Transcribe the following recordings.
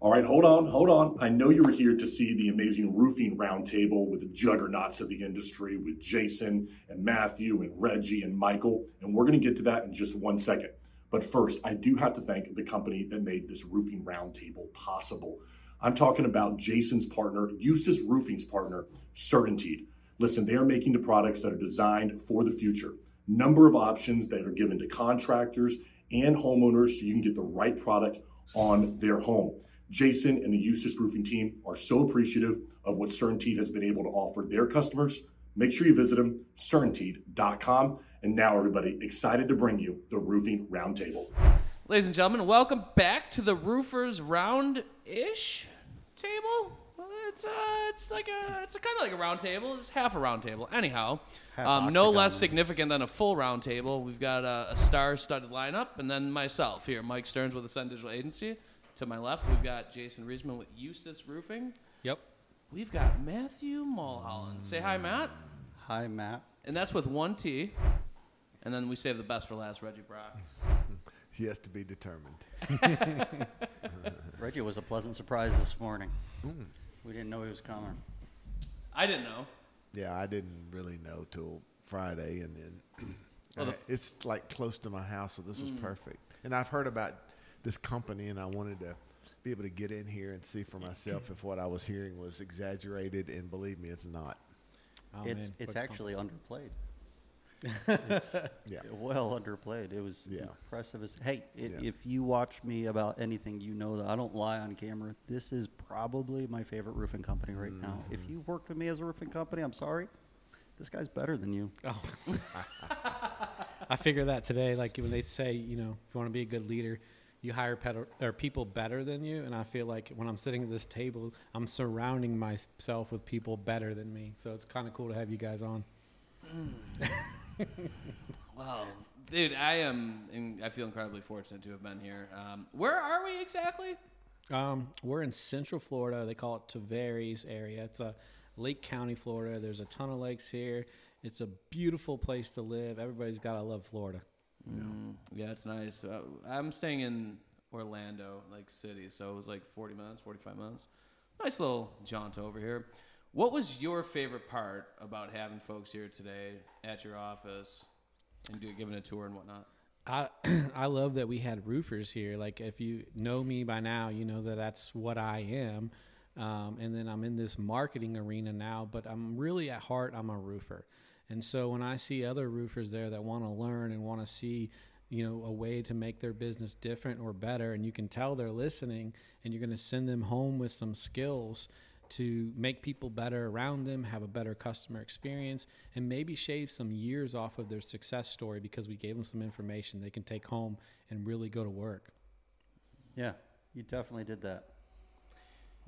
All right, hold on, hold on. I know you were here to see the amazing roofing roundtable with the juggernauts of the industry with Jason and Mathew and Reggie and Michael, and we're going to get to that in just one second. But first, I do have to thank the company that made this roofing roundtable possible. I'm talking about Jason's partner, Eustis Roofing's partner, Certainteed. Listen, they are making the products that are designed for the future. Number of options that are given to contractors and homeowners so you can get the right product on their home. Jason and the Eustis Roofing team are so appreciative of what Certainteed has been able to offer their customers. Make sure you visit them, certainteed.com. And now, everybody, excited to bring you the Roofing Roundtable. Ladies and gentlemen, welcome back to the Roofers Round-ish table. Well, It's uh, it's like a, it's a kind of like a round table. It's half a round table. Anyhow, Half um, no octagon. less significant than a full round table. We've got a, a star-studded lineup, and then myself here, Mike Stearns with Ascend Digital Agency. To my left, we've got Jason Reisman with Eustis Roofing. Yep. We've got Mathew Mulholland. Say hi, Matt. Hi, Matt. And that's with one T. And then we save the best for last, Reggie Brock. He has to be determined. Reggie was a pleasant surprise this morning. We didn't know he was coming. I didn't know. Yeah, I didn't really know till Friday, and then Well, the- I- it's like close to my house, so this was mm. perfect. And I've heard about this company, and I wanted to be able to get in here and see for myself if what I was hearing was exaggerated. And believe me, it's not. Oh, it's man, it's what actually underplayed. Yeah, Well underplayed. It was Yeah. impressive as hey. i Yeah. If you watch me about anything, you know that I don't lie on camera. This is probably my favorite roofing company right now. Mm. If you worked with me as a roofing company, I'm sorry. This guy's better than you. Oh. I figured that today. Like when they say, you know, if you want to be a good leader, you hire pet- or people better than you. And I feel like when I'm sitting at this table, I'm surrounding myself with people better than me. So it's kind of cool to have you guys on. Wow, dude, I am. In, I feel incredibly fortunate to have been here. Um, where are we exactly? Um, we're in Central Florida. They call it Tavares area. It's a Lake County, Florida. There's a ton of lakes here. It's a beautiful place to live. Everybody's got to love Florida. Mm, yeah, it's nice. Uh, I'm staying in Orlando, like city, so it was like 40 minutes, 45 minutes. Nice little jaunt over here. What was your favorite part about having folks here today at your office and do, giving a tour and whatnot? I I love that we had roofers here. Like if you know me by now, you know that that's what I am. Um, and then I'm in this marketing arena now, but I'm really at heart I'm a roofer. And so when I see other roofers there that want to learn and want to see, you know, a way to make their business different or better, and you can tell they're listening, and you're going to send them home with some skills to make people better around them, have a better customer experience, and maybe shave some years off of their success story because we gave them some information they can take home and really go to work. Yeah, you definitely did that.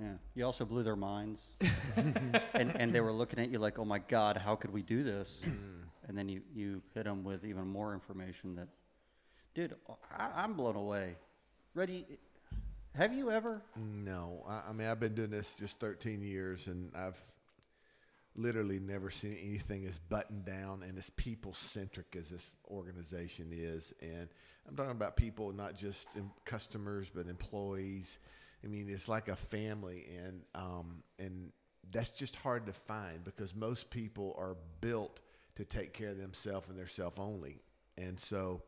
Yeah. You also blew their minds. and, and they were looking at you like, oh my God, how could we do this? Mm. and then you, you hit them with even more information that, dude, I, I'm blown away. Reggie, have you ever? no. I, I mean, I've been doing this just 13 years, and I've literally never seen anything as buttoned down and as people centric as this organization is. And I'm talking about people, not just customers, but employees. I mean, it's like a family, and um, and that's just hard to find because most people are built to take care of themselves and their self only, and so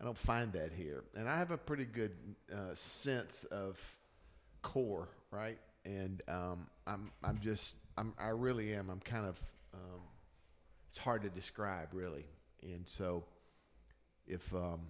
I don't find that here. And I have a pretty good uh, sense of core, right? And um, I'm I'm just I'm I really am. I'm kind of um, it's hard to describe really, and so if um,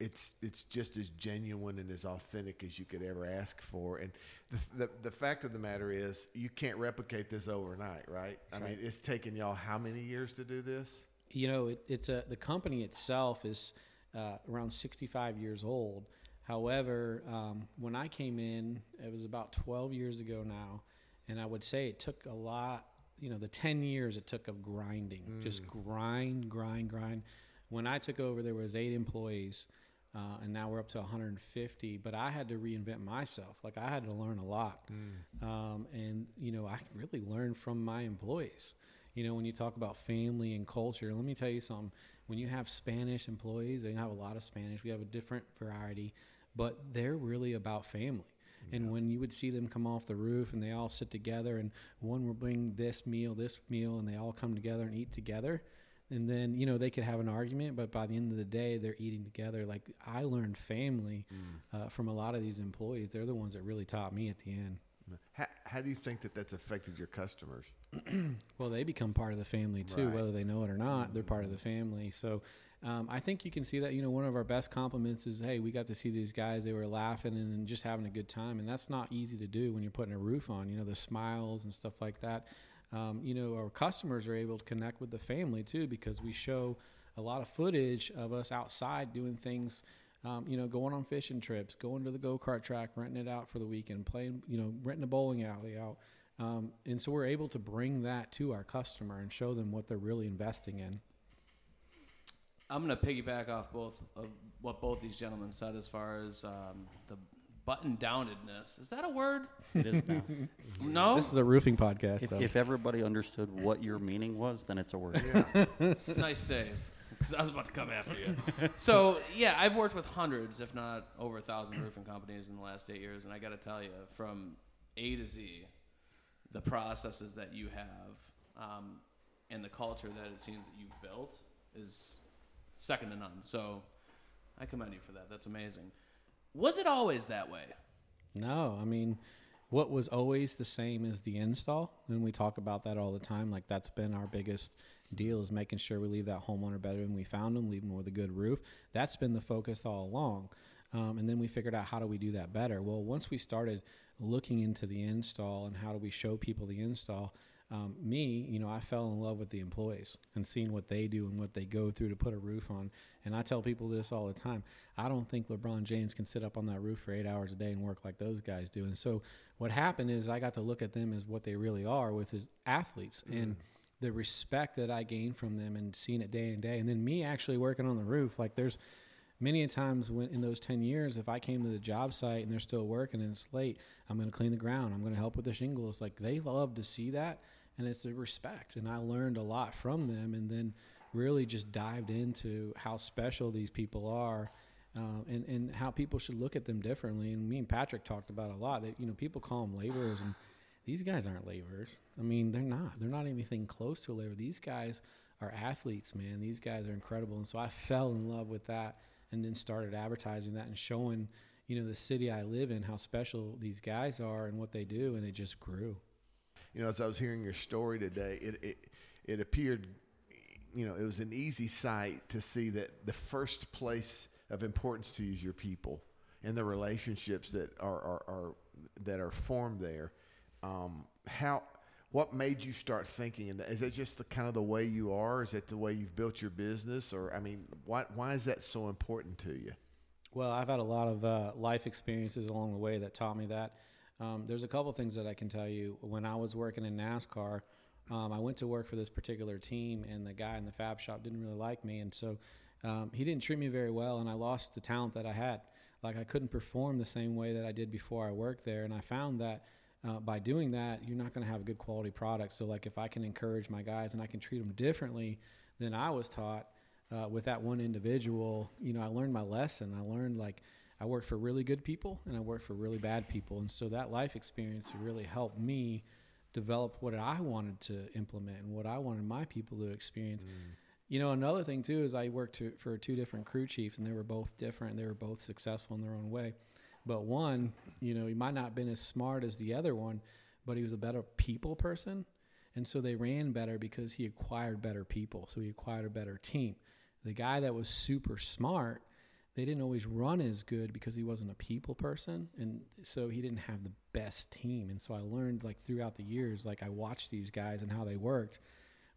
it's it's just as genuine and as authentic as you could ever ask for. And the the, the fact of the matter is, you can't replicate this overnight, right? I mean, it's taken y'all how many years to do this? you know, it, it's a the company itself is uh, around 65 years old. However, um, when I came in, it was about 12 years ago now, and I would say it took a lot. You know, the 10 years it took of grinding, just grind, grind, grind. When I took over, there was eight employees, uh, and now we're up to 150. But I had to reinvent myself. Like I had to learn a lot, um, and you know, I really learned from my employees. You know, when you talk about family and culture, let me tell you something. When you have Spanish employees, they have a lot of Spanish. We have a different variety, but they're really about family. And when you would see them come off the roof and they all sit together, and one will bring this meal, this meal, and they all come together and eat together, and then you know they could have an argument, but by the end of the day, they're eating together. Like I learned family uh, from a lot of these employees. They're the ones that really taught me at the end. How, how do you think that that's affected your customers? Well, they become part of the family too, Right. whether they know it or not. They're part of the family. So um, I think you can see that. You know, one of our best compliments is, "Hey, we got to see these guys. They were laughing and just having a good time." And that's not easy to do when you're putting a roof on. You know, the smiles and stuff like that. Um, you know, our customers are able to connect with the family too because we show a lot of footage of us outside doing things. Um, you know, going on fishing trips, going to the go kart track, renting it out for the weekend, playing, you know, renting a bowling alley out. Um, and so we're able to bring that to our customer and show them what they're really investing in. I'm gonna piggyback off both of what both these gentlemen said as far as um, the button downedness. Is that a word? It is now. No. This is a roofing podcast. if, so. if everybody understood what your meaning was, then it's a word. nice save. Because I was about to come after you. so yeah, I've worked with hundreds, if not over a thousand roofing companies in the last eight years, and I got to tell you, from A to Z, the processes that you have um, and the culture that it seems that you've built is second to none. So I commend you for that. That's amazing. Was it always that way? No, I mean, what was always the same is the install, and we talk about that all the time. Like that's been our biggest deal is making sure we leave that homeowner better than we found them, leave them with a good roof. That's been the focus all along. Um, and then we figured out how do we do that better. Well, once we started looking into the install and how do we show people the install, um, me, you know, I fell in love with the employees and seeing what they do and what they go through to put a roof on. And I tell people this all the time. I don't think LeBron James can sit up on that roof for eight hours a day and work like those guys do. And so what happened is I got to look at them as what they really are with his athletes and the respect that I gained from them and seeing it day and day. And then me actually working on the roof, like there's many a times when in those 10 years if i came to the job site and they're still working and it's late i'm going to clean the ground i'm going to help with the shingles. Like they love to see that and it's a respect. And i learned a lot from them and then really just dived into how special these people are um, and, and how people should look at them differently. And me and patrick talked about a lot that you know people call them laborers and these guys aren't laborers. I mean they're not. They're not anything close to a labor these guys are athletes man. These guys are incredible. And so i fell in love with that and then started advertising that and showing you know the city i live in how special these guys are and what they do and it just grew. You know, as I was hearing your story today, it it, it appeared, you know, it was an easy sight to see that the first place of importance to you is your people and the relationships that are are, are that are formed there. Um, how what made you start thinking? And is that just the kind of the way you are? Is that the way you've built your business? Or I mean, why why is that so important to you? Well, I've had a lot of uh, life experiences along the way that taught me that. Um, there's a couple things that I can tell you. When I was working in NASCAR, um, I went to work for this particular team, and the guy in the fab shop didn't really like me, and so um, he didn't treat me very well, and I lost the talent that I had. Like I couldn't perform the same way that I did before I worked there, and I found that uh, by doing that, you're not going to have a good quality product. So, like if I can encourage my guys and I can treat them differently than I was taught uh, with that one individual, you know, I learned my lesson. I learned like I worked for really good people and I worked for really bad people, and so that life experience really helped me develop what I wanted to implement and what I wanted my people to experience. You know, another thing too is I worked to, for two different crew chiefs, and they were both different. They were both successful in their own way. But one, you know, he might not have been as smart as the other one, but he was a better people person. And so they ran better because he acquired better people. So he acquired a better team. The guy that was super smart, they didn't always run as good because he wasn't a people person. And so he didn't have the best team. And so I learned like throughout the years, like I watched these guys and how they worked.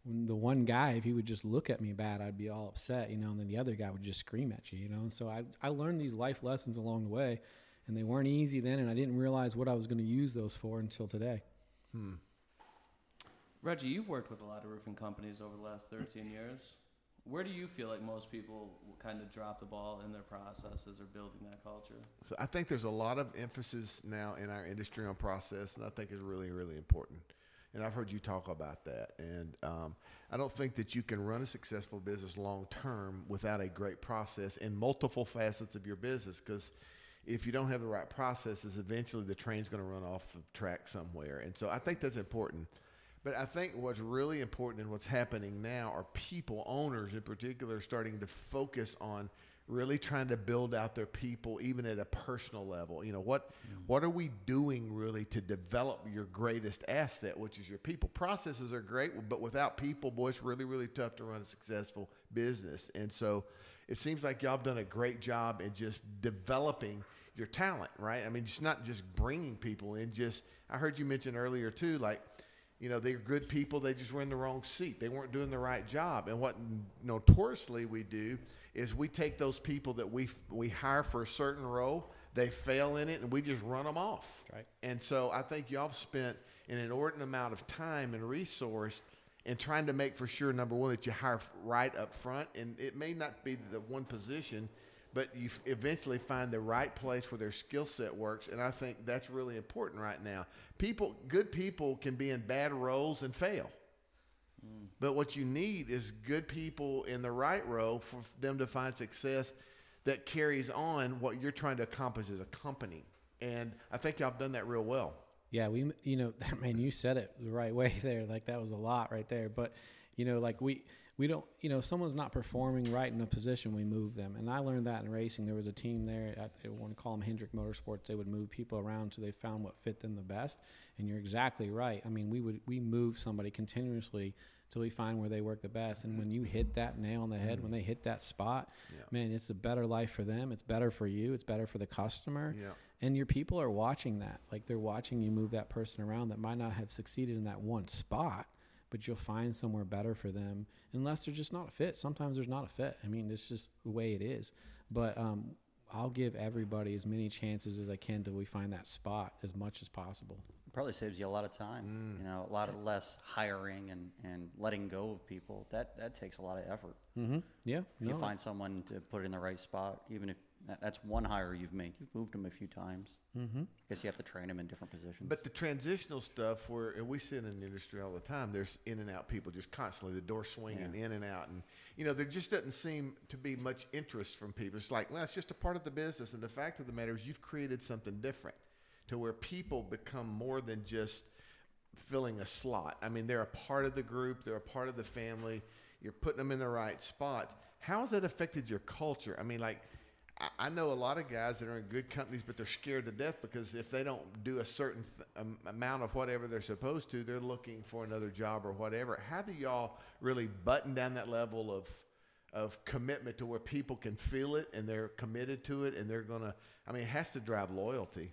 When the one guy, if he would just look at me bad, I'd be all upset, you know, and then the other guy would just scream at you, you know. And so I, I learned these life lessons along the way and they weren't easy then, and I didn't realize what I was going to use those for until today. Hmm. Reggie, you've worked with a lot of roofing companies over the last 13 years. Where do you feel like most people kind of drop the ball in their processes or building that culture? So I think there's a lot of emphasis now in our industry on process, and I think it's really, really important. And I've heard you talk about that. And um, I don't think that you can run a successful business long term without a great process in multiple facets of your business. Because if you don't have the right processes, eventually the train's going to run off the track somewhere. And so I think that's important. But I think what's really important and what's happening now are people, owners in particular, starting to focus on really trying to build out their people even at a personal level you know what mm. what are we doing really to develop your greatest asset which is your people processes are great but without people boy it's really really tough to run a successful business and so it seems like y'all have done a great job in just developing your talent right i mean it's not just bringing people in just i heard you mention earlier too like you know they're good people they just were in the wrong seat they weren't doing the right job and what notoriously we do is we take those people that we we hire for a certain role, they fail in it, and we just run them off. Right. And so I think y'all have spent an inordinate amount of time and resource in trying to make for sure number one that you hire right up front, and it may not be the one position. But you eventually find the right place where their skill set works, and I think that's really important right now. People, good people, can be in bad roles and fail. But what you need is good people in the right role for them to find success that carries on what you're trying to accomplish as a company. And I think y'all have done that real well. Yeah, we, you know, man, you said it the right way there. Like that was a lot right there. But, you know, like we, we don't, you know, someone's not performing right in a position, we move them. And I learned that in racing. There was a team there, I want to call them Hendrick Motorsports. They would move people around so they found what fit them the best. And you're exactly right. I mean, we would, we move somebody continuously till we find where they work the best. And when you hit that nail on the head, when mm-hmm. they hit that spot, yeah. man, it's a better life for them. It's better for you. It's better for the customer. Yeah. And your people are watching that. Like they're watching you move that person around that might not have succeeded in that one spot, but you'll find somewhere better for them unless they're just not a fit. Sometimes there's not a fit. I mean, it's just the way it is. But um, I'll give everybody as many chances as I can till we find that spot as much as possible probably saves you a lot of time. Mm. You know, a lot of less hiring and, and letting go of people. That that takes a lot of effort. Mm-hmm. Yeah. If no. you find someone to put it in the right spot, even if that's one hire you've made, you've moved them a few times. Mm-hmm. I guess you have to train them in different positions. But the transitional stuff, where and we sit in the industry all the time, there's in and out people just constantly, the door swinging yeah. in and out, and you know there just doesn't seem to be much interest from people. It's like, well, it's just a part of the business, and the fact of the matter is, you've created something different to where people become more than just filling a slot. I mean, they're a part of the group, they're a part of the family. You're putting them in the right spot. How has that affected your culture? I mean, like, I know a lot of guys that are in good companies, but they're scared to death because if they don't do a certain th- amount of whatever they're supposed to, they're looking for another job or whatever. How do y'all really button down that level of of commitment to where people can feel it and they're committed to it and they're gonna? I mean, it has to drive loyalty.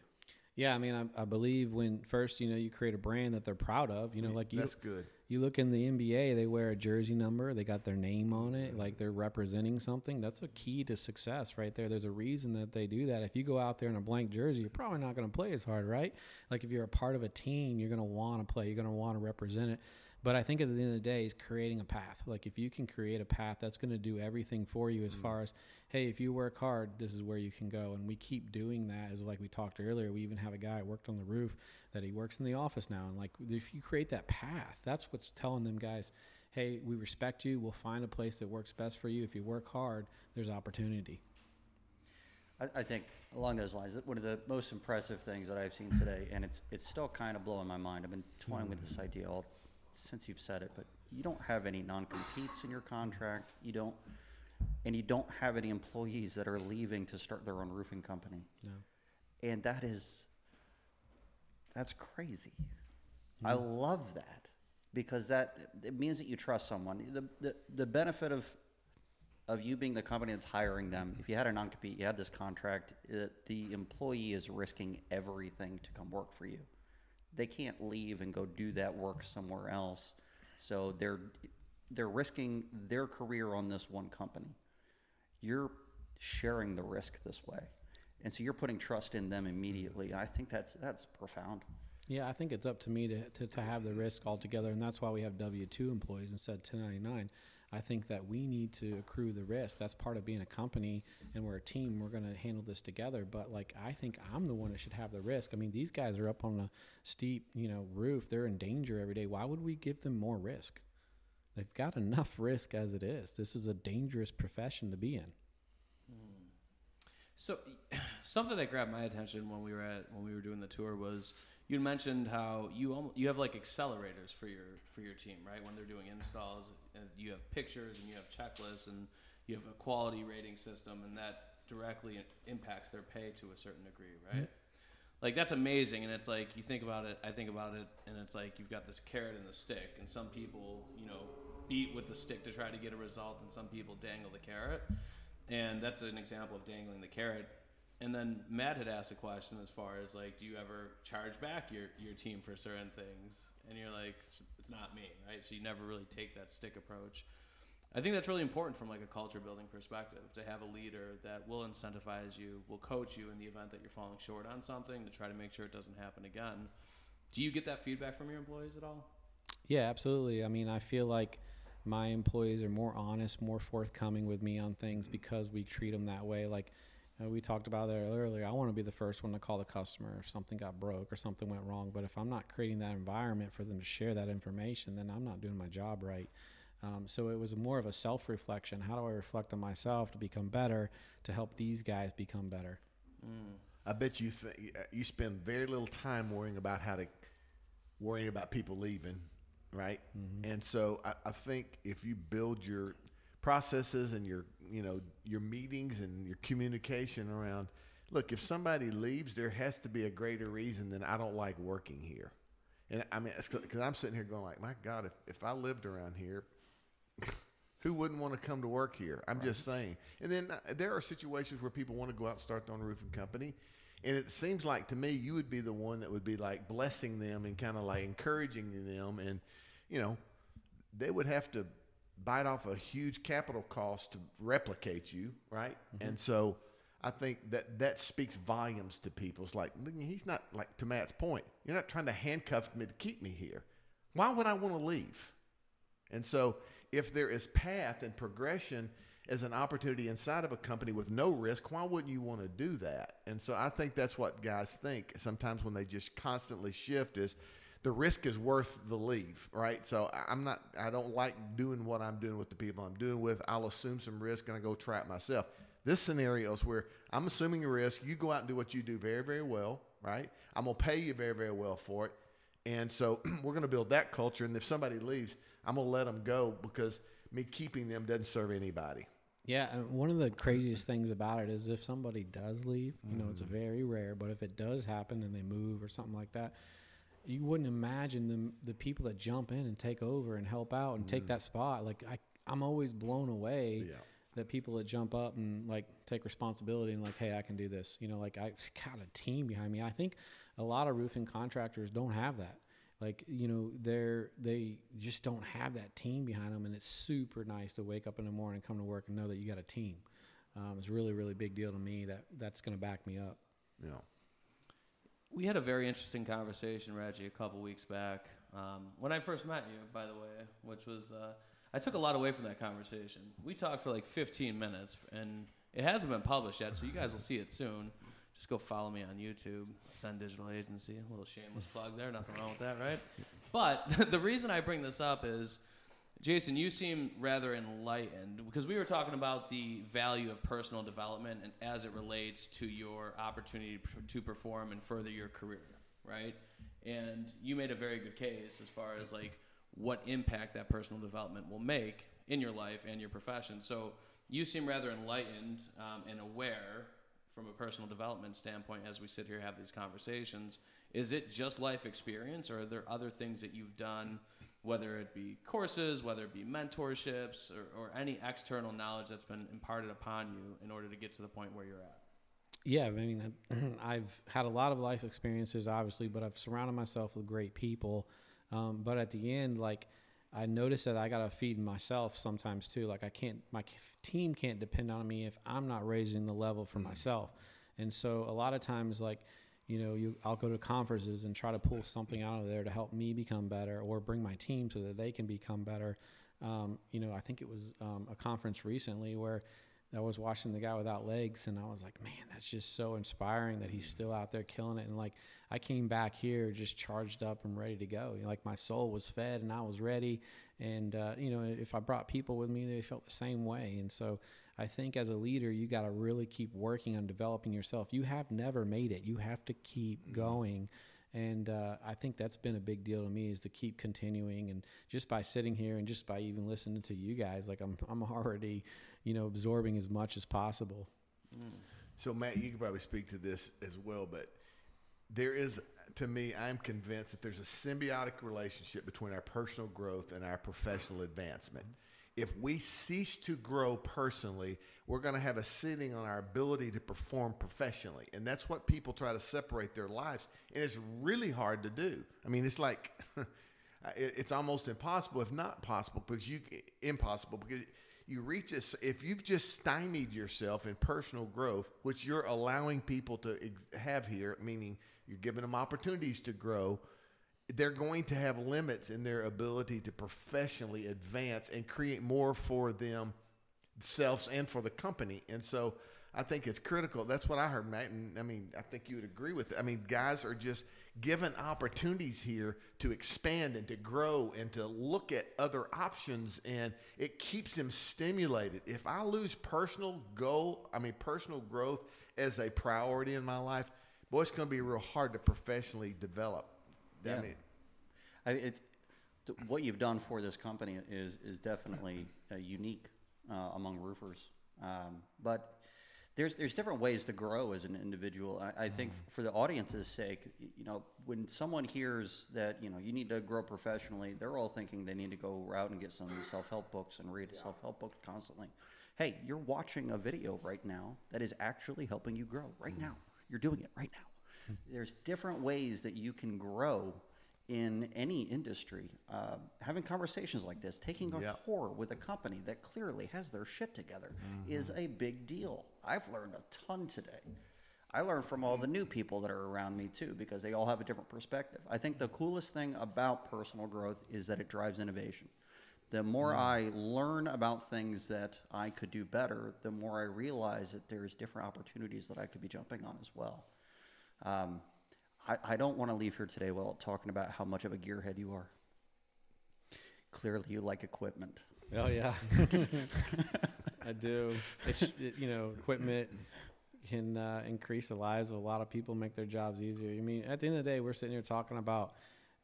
Yeah, I mean, I, I, believe when first, you know, you create a brand that they're proud of. You know, like you. That's good. You look in the NBA, they wear a jersey number. They got their name on it, mm-hmm. like they're representing something. That's a key to success, right there. There's a reason that they do that. If you go out there in a blank jersey, you're probably not going to play as hard, right? Like if you're a part of a team, you're going to want to play. You're going to want to represent it. But I think at the end of the day, is creating a path. Like if you can create a path, that's going to do everything for you as mm. far as hey, if you work hard, this is where you can go. And we keep doing that. As like we talked earlier, we even have a guy worked on the roof that he works in the office now. And like if you create that path, that's what's telling them guys, hey, we respect you. We'll find a place that works best for you. If you work hard, there's opportunity. I, I think along those lines, one of the most impressive things that I've seen today, and it's it's still kind of blowing my mind. I've been toying with this idea all since you've said it, but you don't have any non-competes in your contract. You don't and you don't have any employees that are leaving to start their own roofing company. No. And that is that's crazy. Mm-hmm. I love that because that it means that you trust someone. The, the the benefit of of you being the company that's hiring them, if you had a non compete, you had this contract, it, the employee is risking everything to come work for you. They can't leave and go do that work somewhere else. So they're they're risking their career on this one company you're sharing the risk this way. And so you're putting trust in them immediately. I think that's that's profound. Yeah, I think it's up to me to, to, to have the risk altogether, and that's why we have W two employees instead of 1099. I think that we need to accrue the risk. That's part of being a company and we're a team. We're going to handle this together. But like, I think I'm the one that should have the risk. I mean, these guys are up on a steep, you know, roof. They're in danger every day. Why would we give them more risk? They've got enough risk as it is. This is a dangerous profession to be in. Hmm. So, something that grabbed my attention when we were at when we were doing the tour was you mentioned how you almost, you have like accelerators for your for your team, right? When they're doing installs, and you have pictures and you have checklists and you have a quality rating system, and that directly impacts their pay to a certain degree, right? Mm-hmm. Like that's amazing, and it's like you think about it. I think about it, and it's like you've got this carrot and the stick, and some people, you know, beat with the stick to try to get a result, and some people dangle the carrot and that's an example of dangling the carrot. And then Matt had asked a question as far as like, do you ever charge back your, your team for certain things? And you're like, it's not me, right? So you never really take that stick approach. I think that's really important from like a culture building perspective to have a leader that will incentivize you, will coach you in the event that you're falling short on something to try to make sure it doesn't happen again. Do you get that feedback from your employees at all? Yeah, absolutely. I mean, I feel like my employees are more honest, more forthcoming with me on things because we treat them that way. Like we talked about that earlier. I want to be the first one to call the customer if something got broke or something went wrong. But if I'm not creating that environment for them to share that information, then I'm not doing my job right. Um, so it was more of a self reflection. How do I reflect on myself to become better, to help these guys become better? Mm. I bet you th- you spend very little time worrying about how to worrying about people leaving right? Mm-hmm. And so I, I, think if you build your processes and your you know your meetings and your communication around, look, if somebody leaves, there has to be a greater reason than I don't like working here. And I mean, because I'm sitting here going like, my God, if if I lived around here. who wouldn't want to come to work here? I'm right. just saying. And then uh, there are situations where people want to go out and start their own roofing company. And it seems like to me you would be the one that would be like blessing them and kind of like encouraging them and you know, they would have to bite off a huge capital cost to replicate you, right? Mm-hmm. And so I think that that speaks volumes to people. It's like he's not like to Matt's point. You're not trying to handcuff me to keep me here. Why would I want to leave? And so if there is path and progression as an opportunity inside of a company with no risk, why wouldn't you want to do that? And so I think that's what guys think sometimes when they just constantly shift is the risk is worth the leave, right? So I'm not, I don't like doing what I'm doing with the people I'm doing with. I'll assume some risk and I go trap myself. This scenario is where I'm assuming a risk. You go out and do what you do very, very well, right? I'm gonna pay you very, very well for it, and so we're gonna build that culture. And if somebody leaves, I'm gonna let them go because me keeping them doesn't serve anybody. Yeah, and one of the craziest things about it is if somebody does leave, you know, it's mm-hmm. very rare, but if it does happen and they move or something like that, you wouldn't imagine the the people that jump in and take over and help out and mm. take that spot. Like I, I'm always blown away yeah. that people that jump up and like take responsibility and like, hey, I can do this. You know, like I've got a team behind me. I think a lot of roofing contractors don't have that. Like you know, they're they just don't have that team behind them, and it's super nice to wake up in the morning, come to work, and know that you got a team. Um, it's really really big deal to me that that's going to back me up. Yeah. We had a very interesting conversation, Reggie, a couple weeks back um, when I first met you, by the way, which was uh, I took a lot away from that conversation. We talked for like 15 minutes, and it hasn't been published yet, so you guys will see it soon. Just go follow me on YouTube, Ascend Digital Agency. A little shameless plug there, nothing wrong with that, right? But the reason I bring this up is Jason, you seem rather enlightened because we were talking about the value of personal development and as it relates to your opportunity to perform and further your career, right? And you made a very good case as far as like what impact that personal development will make in your life and your profession. So you seem rather enlightened um, and aware from a personal development standpoint as we sit here have these conversations. Is it just life experience, or are there other things that you've done? Whether it be courses, whether it be mentorships, or, or any external knowledge that's been imparted upon you in order to get to the point where you're at? Yeah, I mean, I've had a lot of life experiences, obviously, but I've surrounded myself with great people. Um, but at the end, like, I noticed that I got to feed myself sometimes too. Like, I can't, my team can't depend on me if I'm not raising the level for mm-hmm. myself. And so, a lot of times, like, you know, you I'll go to conferences and try to pull something out of there to help me become better or bring my team so that they can become better. um, you know, I think it was um, a conference recently where I was watching the guy without legs, and I was like, man, that's just so inspiring that he's still out there killing it. And like, I came back here just charged up and ready to go. You know, like my soul was fed and I was ready. And uh, you know, if I brought people with me, they felt the same way. And so, I think as a leader, you got to really keep working on developing yourself. You have never made it. You have to keep going. And uh, I think that's been a big deal to me is to keep continuing. And just by sitting here and just by even listening to you guys, like I'm, I'm already, you know, absorbing as much as possible. So Matt, you could probably speak to this as well, but there is, to me, I'm convinced that there's a symbiotic relationship between our personal growth and our professional advancement. If we cease to grow personally, we're going to have a sitting on our ability to perform professionally. And that's what people try to separate their lives. And it's really hard to do. I mean, it's like, it's almost impossible, if not possible, because you, impossible, because you reach this, if you've just stymied yourself in personal growth, which you're allowing people to have here, meaning you're giving them opportunities to grow, they're going to have limits in their ability to professionally advance and create more for themselves and for the company. And so I think it's critical. That's what I heard, Matt. And I mean, I think you would agree with it. I mean, guys are just given opportunities here to expand and to grow and to look at other options, and it keeps them stimulated. If I lose personal goal, I mean, personal growth as a priority in my life, boy, it's going to be real hard to professionally develop. I Yeah. mean, I, it's th- what you've done for this company is is definitely uh, unique uh, among roofers. Um, but there's there's different ways to grow as an individual. I, I think f- for the audience's sake, y- you know, when someone hears that you know you need to grow professionally, they're all thinking they need to go out and get some self help books and read self help books constantly. Hey, you're watching a video right now that is actually helping you grow right now. You're doing it right now. There's different ways that you can grow in any industry. Uh, having conversations like this, taking a Yeah. tour with a company that clearly has their shit together, is a big deal. I've learned a ton today. I learned from all the new people that are around me too, because they all have a different perspective. I think the coolest thing about personal growth is that it drives innovation. The more I learn about things that I could do better, the more I realize that there's different opportunities that I could be jumping on as well. Um, I, I don't want to leave here today without talking about how much of a gearhead you are. Clearly, you like equipment. Oh yeah, I do. It's it, you know equipment can uh, increase the lives of a lot of people, make their jobs easier. I mean, at the end of the day, we're sitting here talking about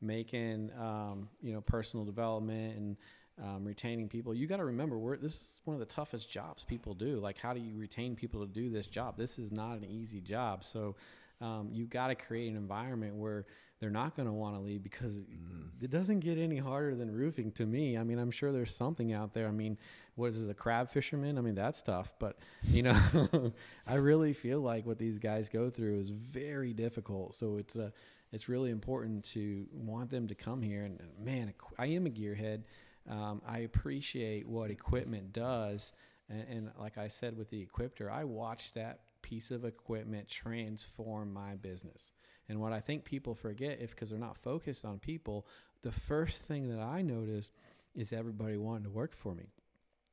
making um, you know personal development and um, retaining people. You got to remember, we're this is one of the toughest jobs people do. Like, how do you retain people to do this job? This is not an easy job. So. Um, you got to create an environment where they're not going to want to leave because it doesn't get any harder than roofing to me. I mean, I'm sure there's something out there. I mean, what is it, a crab fisherman? I mean, that's tough, but you know, I really feel like what these guys go through is very difficult. So it's a, it's really important to want them to come here. And man, I am a gearhead. Um, I appreciate what equipment does. And, and like I said with the equipter, I watched that piece of equipment transform my business. And what I think people forget, if because they're not focused on people, the first thing that I noticed is everybody wanting to work for me.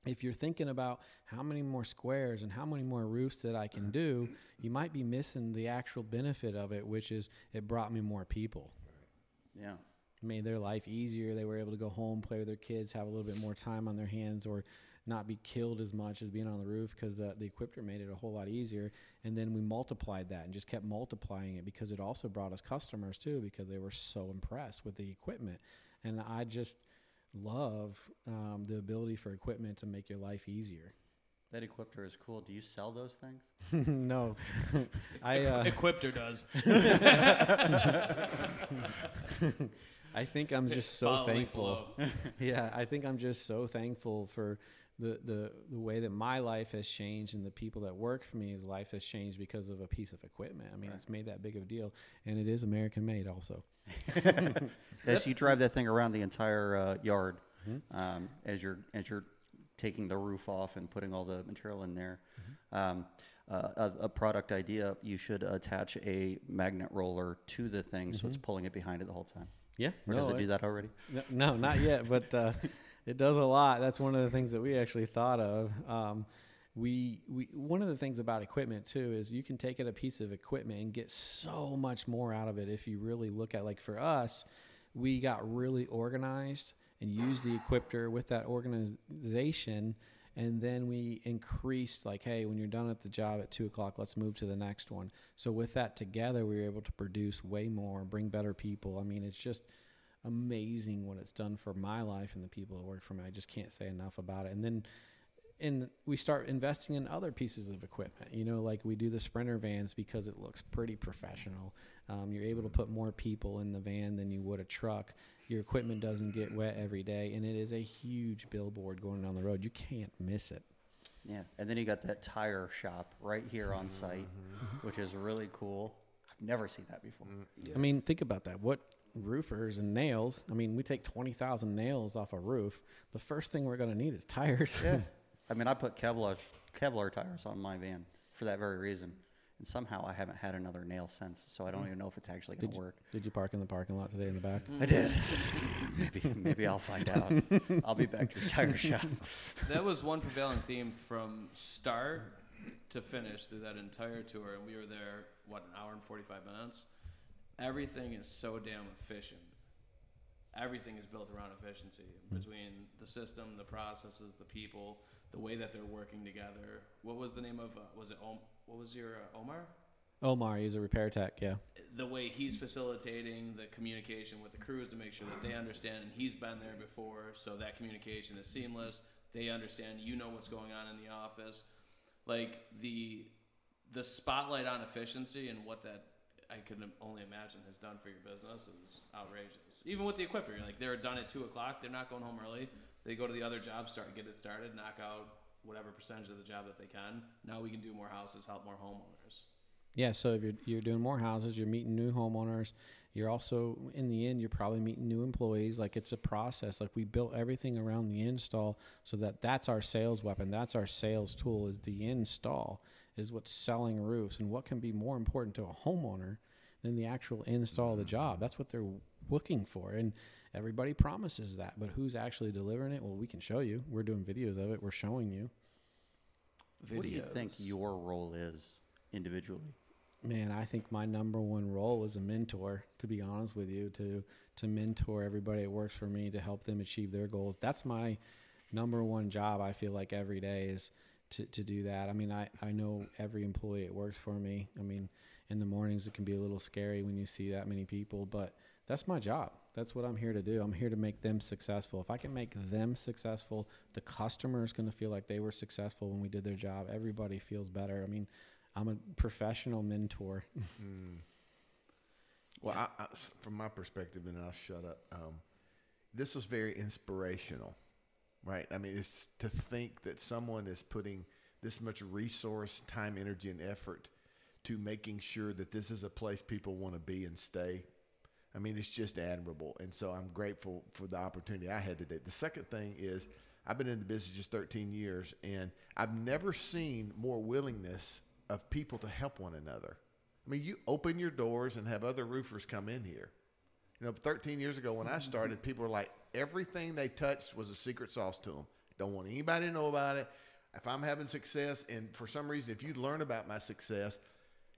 If you're thinking about how many more squares and how many more roofs that I can do, you might be missing the actual benefit of it, which is it brought me more people Yeah. made their life easier. They were able to go home, play with their kids, have a little bit more time on their hands, or not be killed as much as being on the roof because the, the equipter made it a whole lot easier. And then we multiplied that and just kept multiplying it because it also brought us customers too because they were so impressed with the equipment. And I just love um, the ability for equipment to make your life easier. That equipter is cool. Do you sell those things? no, I uh, Equipter does. I think I'm just so Following thankful. yeah, I think I'm just so thankful for the, the the way that my life has changed and the people that work for me, his life has changed because of a piece of equipment. I mean, it's made that big of a deal, and it is American made also. As you drive that thing around the entire uh, yard, um, as you're as you're taking the roof off and putting all the material in there. Um, uh, a, a product idea: you should attach a magnet roller to the thing, so it's pulling it behind it the whole time. Yeah, Or does it do that already? No, no, not yet. But uh, It does a lot. That's one of the things that we actually thought of. Um, we we one of the things about equipment too is you can take it a piece of equipment and get so much more out of it if you really look at like for us, we got really organized and used the equipter with that organization and then we increased like hey when you're done at the job at two o'clock let's move to the next one so with that together we were able to produce way more bring better people i mean it's just amazing what it's done for my life and the people that work for me. I just can't say enough about it. And then and we start investing in other pieces of equipment. You know like we do the sprinter vans because it looks pretty professional. Um, you're able to put more people in the van than you would a truck. Your equipment doesn't get wet every day and it is a huge billboard going down the road. You can't miss it. Yeah, and then you got that tire shop right here on mm-hmm. site, mm-hmm. which is really cool. I've never seen that before. Mm-hmm. i mean think about that. What roofers and nails i mean we take 20000 nails off a roof the first thing we're going to need is tires Yeah, I mean, I put Kevlar Kevlar tires on my van for that very reason, and somehow I haven't had another nail since, so I don't mm. even know if it's actually going Did to work. did you park in the parking lot today in the back? Mm. I did. maybe maybe I'll find out. I'll be back to the tire shop. That was one prevailing theme from start to finish through that entire tour, and we were there what an hour and forty five minutes. Everything is so damn efficient. Everything is built around efficiency between the system, the processes, the people, the way that they're working together. What was the name of? Uh, was it Om- what was your uh, Omar? Omar, he's a repair tech, yeah. the way he's facilitating the communication with the crews to make sure that they understand and he's been there before so that communication is seamless they understand you know what's going on in the office like the the spotlight on efficiency and what that i can only imagine has done for your business is outrageous even with the equipment like they're done at two o'clock they're not going home early they go to the other job start get it started knock out whatever percentage of the job that they can now we can do more houses help more homeowners Yeah, so if you're you're doing more houses, you're meeting new homeowners. You're also in the end, you're probably meeting new employees. Like it's a process. Like we built everything around the install so that that's our sales weapon. That's our sales tool. Is the install is what's selling roofs, and what can be more important to a homeowner than the actual install of the mm-hmm. job? That's what they're looking for, and everybody promises that. But who's actually delivering it? Well, we can show you. We're doing videos of it. We're showing you. What do you think your role is individually? Man, I think my number one role is a mentor. To be honest with you, to to mentor everybody that works for me to help them achieve their goals. That's my number one job. I feel like every day is to, to do that. I mean, I, I know every employee that works for me. I mean, in the mornings it can be a little scary when you see that many people, but that's my job. That's what I'm here to do. I'm here to make them successful. If I can make them successful, the customer is going to feel like they were successful when we did their job. Everybody feels better. I mean, I'm a professional mentor. Well, I, I, from my perspective, and I'll shut up. Um, this was very inspirational, right? I mean, it's to think that someone is putting this much resource, time, energy, and effort to making sure that this is a place people want to be and stay. I mean, it's just admirable, and so I'm grateful for the opportunity I had today. The second thing is, I've been in the business just 13 years, and I've never seen more willingness of people to help one another. I mean, you open your doors and have other roofers come in here. You know, 13 years ago when I started, people were like, everything they touched was a secret sauce to them. Don't want anybody to know about it. If I'm having success, and for some reason, if you learn about my success,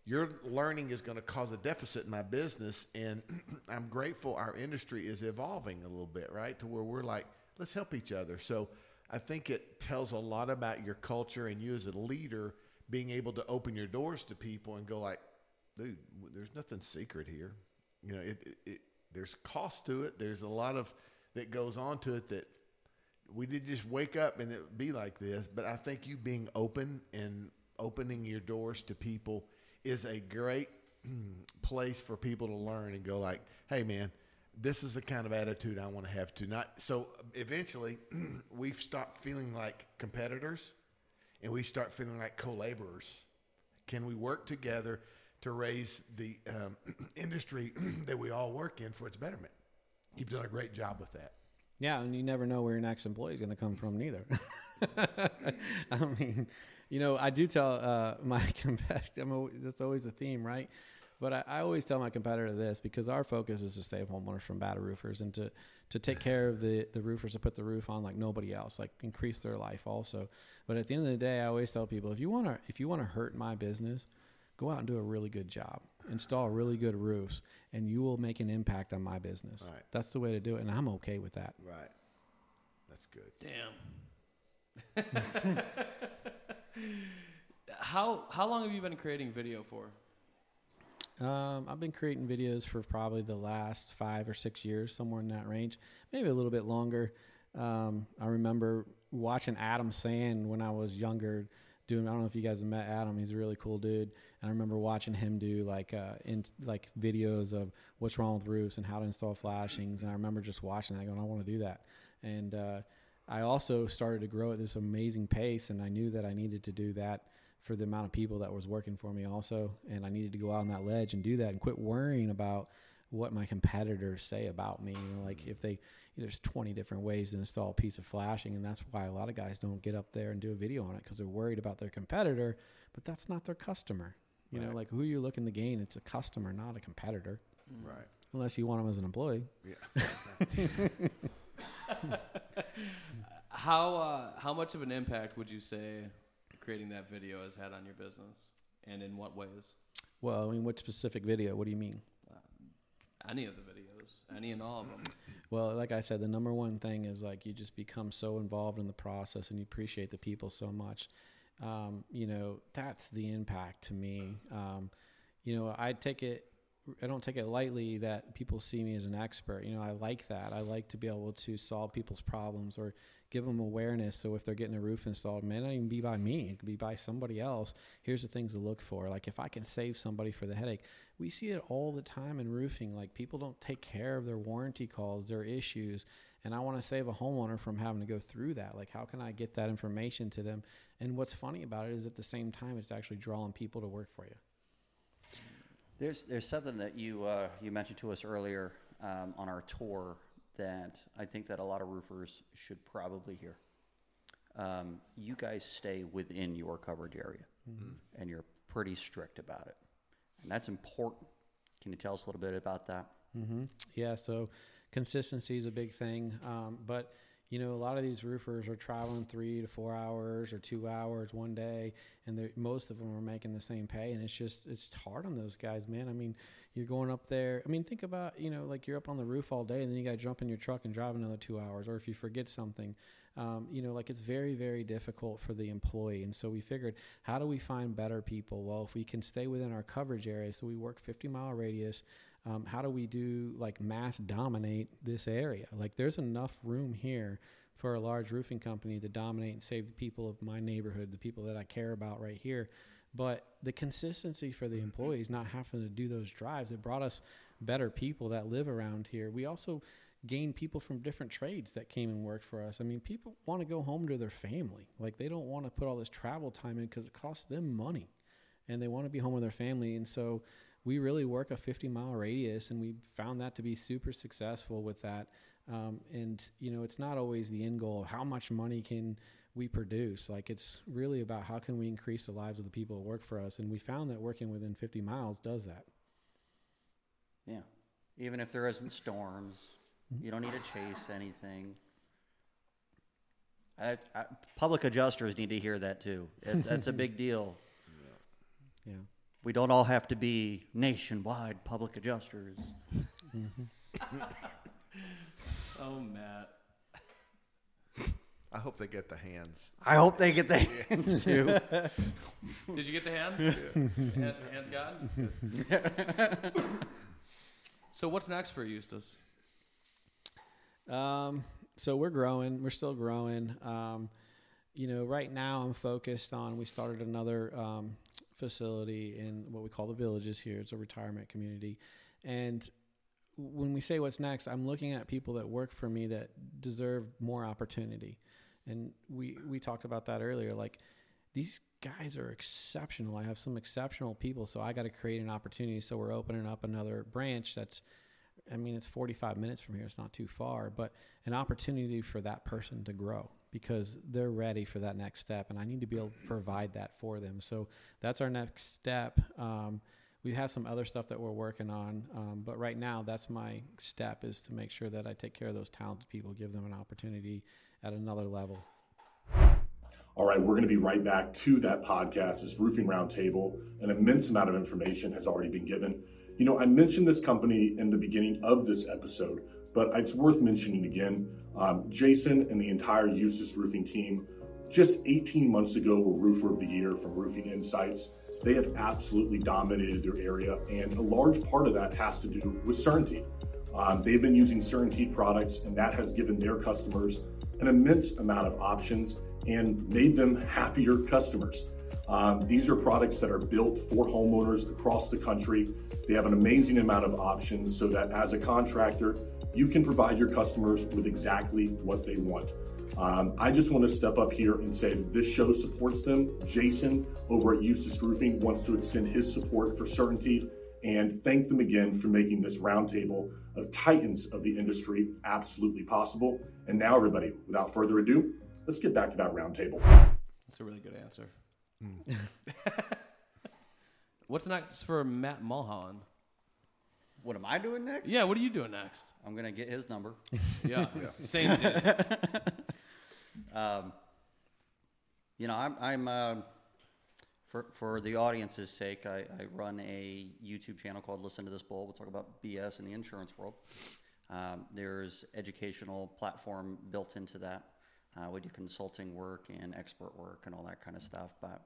your learning is going to cause a deficit in my business. And I'm grateful our industry is evolving a little bit, right? To where we're like, let's help each other. So I think it tells a lot about your culture and you as a leader being able to open your doors to people and go like, dude, there's nothing secret here. You know, it, it, it there's cost to it. There's a lot of that goes on to it that we didn't just wake up and it be like this. But I think you being open and opening your doors to people is a great place for people to learn and go like, hey man, this is the kind of attitude I want to have to not. So eventually, we've stopped feeling like competitors, and we start feeling like co-laborers. Can we work together to raise the um, industry that we all work in for its betterment? You've done a great job with that. Yeah, and you never know where your next employee is going to come from, neither. I mean, you know, I do tell uh, my competitors, I'm that's always the theme, right? But I, I always tell my competitor this because our focus is to save homeowners from bad roofers and to to take care of the the roofers to put the roof on like nobody else, like increase their life also. But at the end of the day, I always tell people if you want to if you want to hurt my business, go out and do a really good job, install really good roofs, and you will make an impact on my business. Right. That's the way to do it, and I'm okay with that. Right. That's good. Damn. how how long have you been creating video for? Um, I've been creating videos for probably the last five or six years, somewhere in that range, maybe a little bit longer. Um, I remember watching Adam Sand when I was younger. Doing, I don't know if you guys have met Adam. He's a really cool dude. And I remember watching him do like uh, in like videos of what's wrong with roofs and how to install flashings. And I remember just watching that, going, I want to do that. And uh, I also started to grow at this amazing pace, and I knew that I needed to do that for the amount of people that was working for me also and i needed to go out on that ledge and do that and quit worrying about what my competitors say about me you know like if they there's 20 different ways to install a piece of flashing and that's why a lot of guys don't get up there and do a video on it because they're worried about their competitor but that's not their customer. You know like who you're looking to gain? It's a customer not a competitor. Right. unless you want them as an employee. Yeah. How uh, how much of an impact would you say creating that video has had on your business, and in what ways? well i mean what specific video? What do you mean? Any of the videos, any and all of them. Well, like I said, the number one thing is like you just become so involved in the process and you appreciate the people so much. Um, you know, that's the impact to me. Um, you know, I take it, I don't take it lightly that people see me as an expert. You know, I like that. I like to be able to solve people's problems or give them awareness. So if they're getting a roof installed, it may not even be by me, it could be by somebody else. Here's the things to look for. Like if I can save somebody for the headache, we see it all the time in roofing. Like people don't take care of their warranty calls, their issues. And I want to save a homeowner from having to go through that. Like, how can I get that information to them? And what's funny about it is at the same time, it's actually drawing people to work for you. There's there's something that you uh, you mentioned to us earlier um, on our tour that I think that a lot of roofers should probably hear. Um, you guys stay within your coverage area, and you're pretty strict about it, and that's important. Can you tell us a little bit about that? Mm-hmm. Yeah, so consistency is a big thing. Um, but, you know, a lot of these roofers are traveling three to four hours or two hours one day, and most of them are making the same pay. And it's just, it's hard on those guys, man. I mean, you're going up there. I mean, think about, you know, like you're up on the roof all day, and then you got to jump in your truck and drive another two hours. Or if you forget something, um, you know, like it's very, very difficult for the employee. And so we figured, how do we find better people? Well, if we can stay within our coverage area, so we work 50 mile radius, um, how do we do like mass dominate this area? Like there's enough room here for a large roofing company to dominate and save the people of my neighborhood, the people that I care about right here. But the consistency for the employees not having to do those drives, it brought us better people that live around here. We also gained people from different trades that came and worked for us. I mean, people want to go home to their family. Like they don't want to put all this travel time in because it costs them money and they want to be home with their family. And so we really work a 50 mile radius and we found that to be super successful with that. Um, and, you know, it's not always the end goal of how much money can we produce. Like it's really about how can we increase the lives of the people that work for us. And we found that working within 50 miles does that. Yeah, even if there isn't storms, you don't need to chase anything. I, I, public adjusters need to hear that too. It's, that's a big deal. Yeah. We don't all have to be nationwide public adjusters. Oh, Matt. I hope they get the hands. I hope they get the hands too. Did you get the hands? Hand, hands gotten? so what's next for Eustis? Um, so we're growing. We're still growing. Um, you know, right now I'm focused on. We started another um, facility in what we call the villages here. It's a retirement community, and when we say what's next, I'm looking at people that work for me that deserve more opportunity, and we we talked about that earlier. Like these guys are exceptional. I have some exceptional people, so I got to create an opportunity. So we're opening up another branch that's I mean, it's 45 minutes from here. It's not too far, but an opportunity for that person to grow because they're ready for that next step. And I need to be able to provide that for them. So that's our next step. Um, we have some other stuff that we're working on. Um, but right now, that's my step is to make sure that I take care of those talented people, give them an opportunity at another level. All right, we're going to be right back to that podcast, this roofing roundtable. An immense amount of information has already been given. You know, I mentioned this company in the beginning of this episode, but it's worth mentioning again. Um, Jason and the entire Eustis roofing team, just 18 months ago, were Roofer of the Year from Roofing Insights. They have absolutely dominated their area, and a large part of that has to do with CertainTeed. Um, they've been using CertainTeed products, and that has given their customers an immense amount of options and made them happier customers. Um, these are products that are built for homeowners across the country. They have an amazing amount of options so that as a contractor, you can provide your customers with exactly what they want. Um, I just want to step up here and say this show supports them. Jason over at Eustis Roofing wants to extend his support for CertainTeed and thank them again for making this roundtable of titans of the industry absolutely possible. And now, everybody, without further ado, let's get back to that roundtable. That's a really good answer. What's next for Matt Mulholland? What am I doing next? Yeah, what are you doing next? I'm gonna get his number. Yeah, same as his. Um, you know, I'm, I'm uh, for for the audience's sake, I, I run a YouTube channel called Listen to This Bull. We'll talk about BS in the insurance world. Um, there's educational platform built into that. Uh, we do consulting work and expert work and all that kind of stuff. But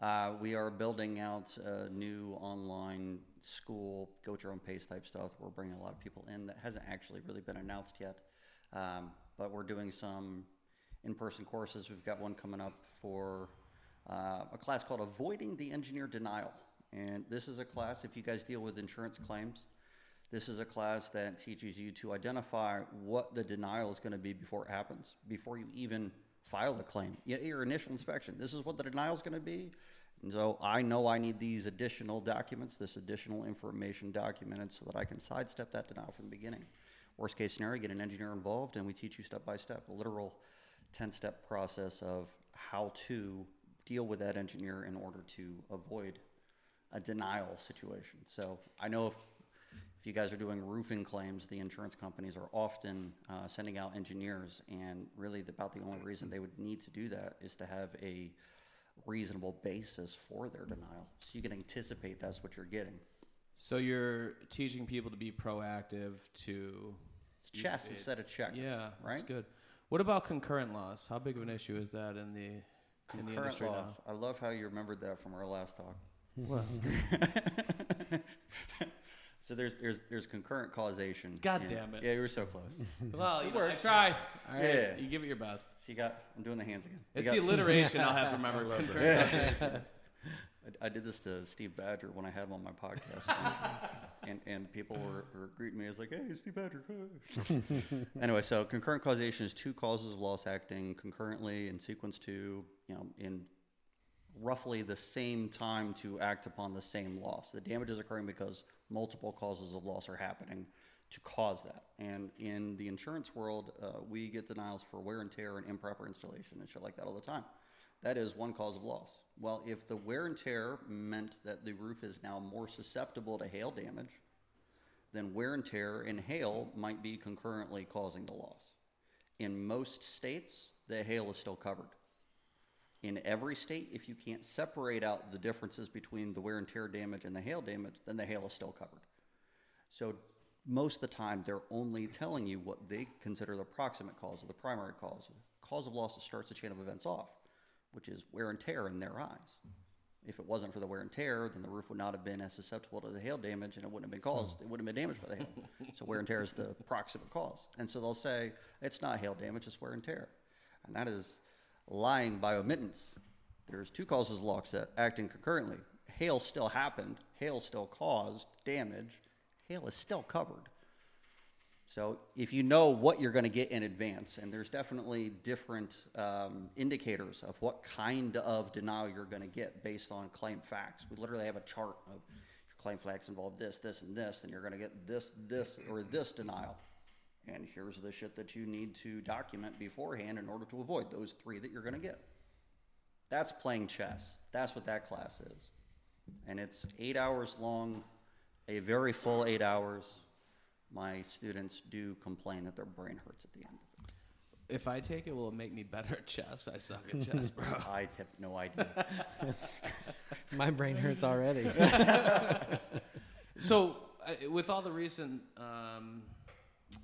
uh, we are building out a new online school, go at your own pace type stuff. We're bringing a lot of people in that hasn't actually really been announced yet. Um, but we're doing some in-person courses. We've got one coming up for uh, a class called Avoiding the Engineer Denial. And this is a class, if you guys deal with insurance claims, this is a class that teaches you to identify what the denial is going to be before it happens, before you even file the claim. Your initial inspection, this is what the denial is going to be. And so I know I need these additional documents, this additional information documented so that I can sidestep that denial from the beginning. Worst case scenario, get an engineer involved and we teach you step by step, a literal 10 step process of how to deal with that engineer in order to avoid a denial situation. So I know if if you guys are doing roofing claims, the insurance companies are often uh, sending out engineers, and really the- about the only reason they would need to do that is to have a reasonable basis for their denial. So you can anticipate that's what you're getting. So you're teaching people to be proactive to. It's chess instead of check. Yeah, right. that's good. What about concurrent loss? How big of an issue is that in the in the Concurrent industry loss. I love how you remembered that from our last talk. now? So there's there's there's concurrent causation. God and- damn it. Yeah, you were so close. Well, you It know, I works. try. All right, Yeah. you give it your best. so you got I'm doing the hands again. You It's got- the alliteration I'll have to remember. Concurrent causation. I, I did this to Steve Badger when I had him on my podcast, once, and and people were, were greeting me as like, "Hey, Steve Badger." hi." anyway, so concurrent causation is two causes of loss acting concurrently in sequence to you know in roughly the same time to act upon the same loss. The damage is occurring because multiple causes of loss are happening to cause that. And in the insurance world, uh, we get denials for wear and tear and improper installation and shit like that all the time. That is one cause of loss. Well, if the wear and tear meant that the roof is now more susceptible to hail damage, then wear and tear and hail might be concurrently causing the loss. In most states, the hail is still covered. In every state, if you can't separate out the differences between the wear and tear damage and the hail damage, then the hail is still covered. So most of the time, they're only telling you what they consider the proximate cause or the primary cause. Cause of loss that starts the chain of events off, which is wear and tear in their eyes. If it wasn't for the wear and tear, then the roof would not have been as susceptible to the hail damage and it wouldn't have been caused. It wouldn't have been damaged by the hail. so wear and tear is the proximate cause. And so they'll say, it's not hail damage, it's wear and tear. And that is lying by omittance. There's two causes of loss acting concurrently. Hail still happened, hail still caused damage, hail is still covered. So if you know what you're going to get in advance, and there's definitely different um, indicators of what kind of denial you're going to get based on claim facts. We literally have a chart of your claim facts involve this, this, and this, and you're going to get this, this, or this denial. And here's the shit that you need to document beforehand in order to avoid those three that you're going to get. That's playing chess. That's what that class is. and it's eight hours long, a very full eight hours. My students do complain that their brain hurts at the end of it. If I take it, will it make me better at chess? I suck at chess, bro. I have no idea. My brain hurts already. So, uh, with all the recent um,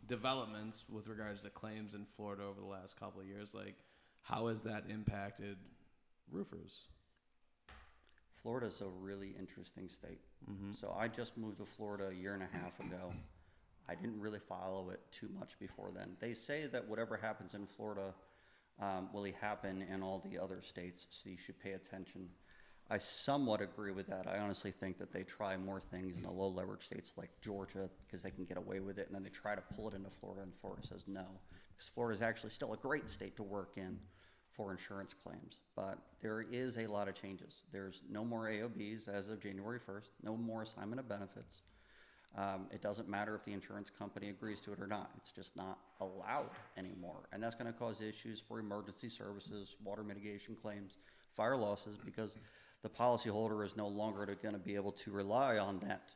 developments with regards to claims in Florida over the last couple of years, like how has that impacted roofers? Florida is a really interesting state. So I just moved to Florida a year and a half ago. I didn't really follow it too much before then. They say that whatever happens in Florida um, will happen in all the other states, so you should pay attention. I somewhat agree with that. I honestly think that they try more things in the low leverage states like Georgia because they can get away with it, and then they try to pull it into Florida, and Florida says no. Because Florida is actually still a great state to work in for insurance claims. But there is a lot of changes. There's no more AOBs as of January 1st, no more assignment of benefits. Um, it doesn't matter if the insurance company agrees to it or not. It's just not allowed anymore. And that's going to cause issues for emergency services, water mitigation claims, fire losses, because the policyholder is no longer going to be able to rely on that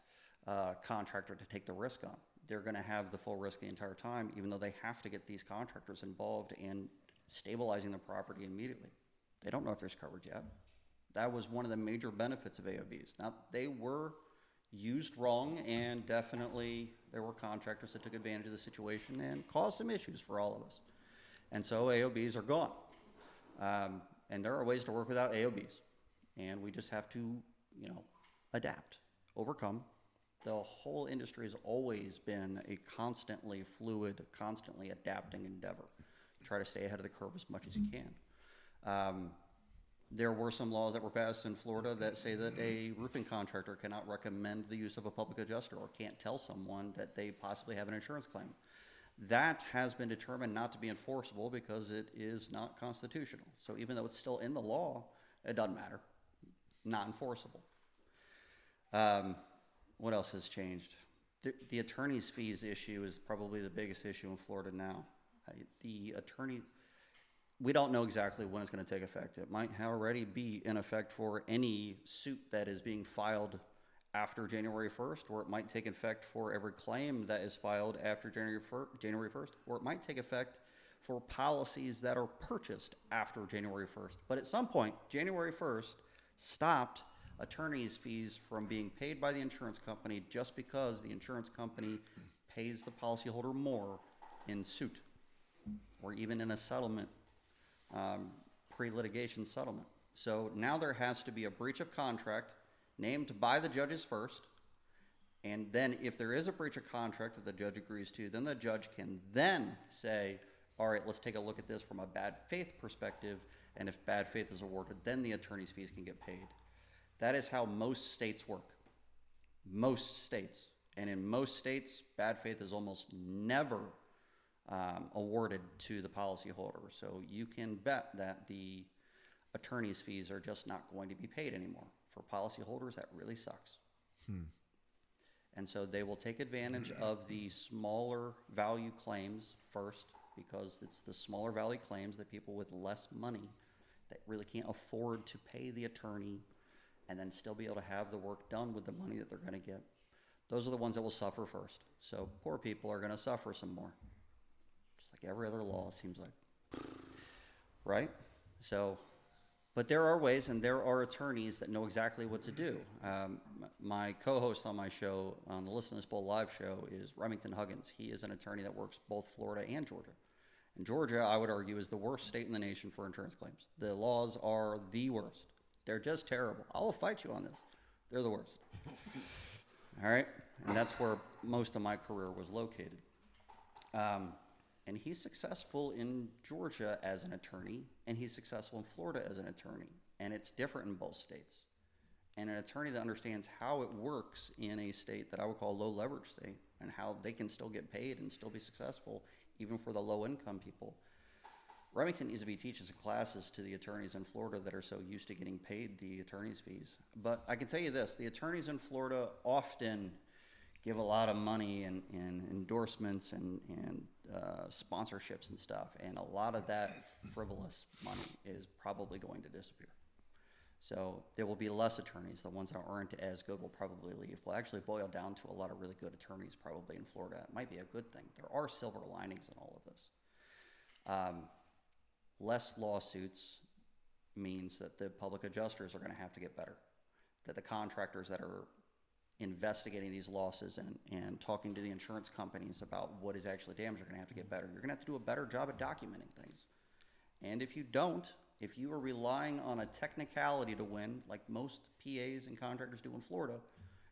uh, contractor to take the risk on. They're going to have the full risk the entire time, even though they have to get these contractors involved in stabilizing the property immediately. They don't know if there's coverage yet. That was one of the major benefits of AOBs. Now, they were used wrong, and definitely there were contractors that took advantage of the situation and caused some issues for all of us. And so AOBs are gone. Um, and there are ways to work without AOBs. And we just have to, you know, adapt, overcome. The whole industry has always been a constantly fluid, constantly adapting endeavor. Try to stay ahead of the curve as much as you can. Um, there were some laws that were passed in Florida that say that a roofing contractor cannot recommend the use of a public adjuster or can't tell someone that they possibly have an insurance claim. That has been determined not to be enforceable because it is not constitutional. So even though it's still in the law, it doesn't matter. Not enforceable. Um, what else has changed? The, the attorney's fees issue is probably the biggest issue in Florida now. The attorney, we don't know exactly when it's going to take effect. It might already be in effect for any suit that is being filed after January 1st, or it might take effect for every claim that is filed after January 1st, January 1st, or it might take effect for policies that are purchased after January 1st. But at some point, January 1st stopped attorney's fees from being paid by the insurance company just because the insurance company pays the policyholder more in suit or even in a settlement, um, pre-litigation settlement. So now there has to be a breach of contract named by the judges first. And then if there is a breach of contract that the judge agrees to, then the judge can then say, all right, let's take a look at this from a bad faith perspective. And if bad faith is awarded, then the attorney's fees can get paid. That is how most states work. Most states. And in most states, bad faith is almost never um, awarded to the policyholder. So you can bet that the attorney's fees are just not going to be paid anymore. For policyholders, that really sucks. And so they will take advantage of the smaller value claims first because it's the smaller value claims that people with less money that really can't afford to pay the attorney and then still be able to have the work done with the money that they're going to get. Those are the ones that will suffer first. So poor people are going to suffer some more. Just like every other law, seems like. Right? So, but there are ways, and there are attorneys that know exactly what to do. Um, my co-host on my show, on the Listen to This Bull live show, is Remington Huggins. He is an attorney that works both Florida and Georgia. And Georgia, I would argue, is the worst state in the nation for insurance claims. The laws are the worst. They're just terrible. I will fight you on this. They're the worst. All right, and that's where most of my career was located. Um, and he's successful in Georgia as an attorney, and he's successful in Florida as an attorney. And it's different in both states. And an attorney that understands how it works in a state that I would call a low leverage state and how they can still get paid and still be successful, even for the low income people. Remington needs to be teaching some classes to the attorneys in Florida that are so used to getting paid the attorney's fees. But I can tell you this the attorneys in Florida often give a lot of money and, and endorsements and, and uh, sponsorships and stuff, and a lot of that frivolous money is probably going to disappear. So there will be less attorneys. The ones that aren't as good will probably leave. Will actually boil down to a lot of really good attorneys probably in Florida. It might be a good thing. There are silver linings in all of this. Um, less lawsuits means that the public adjusters are going to have to get better. That the contractors that are investigating these losses and, and talking to the insurance companies about what is actually damaged are going to have to get better. You're going to have to do a better job at documenting things. And if you don't, if you are relying on a technicality to win, like most PAs and contractors do in Florida,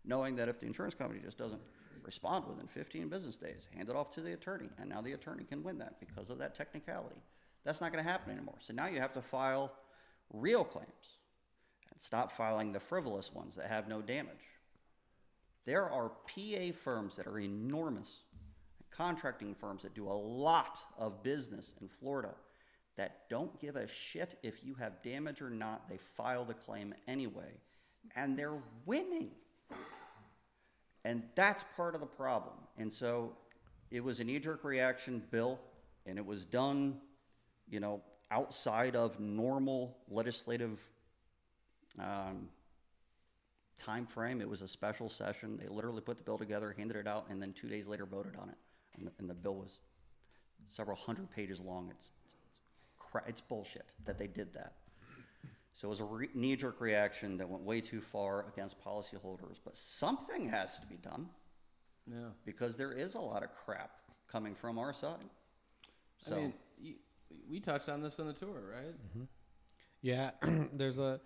knowing that if the insurance company just doesn't respond within 15 business days, hand it off to the attorney, and now the attorney can win that because of that technicality. That's not going to happen anymore. So now you have to file real claims and stop filing the frivolous ones that have no damage. There are PA firms that are enormous, contracting firms that do a lot of business in Florida that don't give a shit if you have damage or not. They file the claim anyway, and they're winning. And that's part of the problem. And so it was a knee jerk reaction bill, and it was done, you know, outside of normal legislative um, time frame. It was a special session. They literally put the bill together, handed it out, and then two days later voted on it. And the, and the bill was several hundred pages long. It's, cra- it's bullshit that they did that. So it was a re- knee jerk reaction that went way too far against policyholders. But something has to be done Yeah. because there is a lot of crap coming from our side. So, I mean, you, we touched on this on the tour, right? Mm-hmm. Yeah, there's a.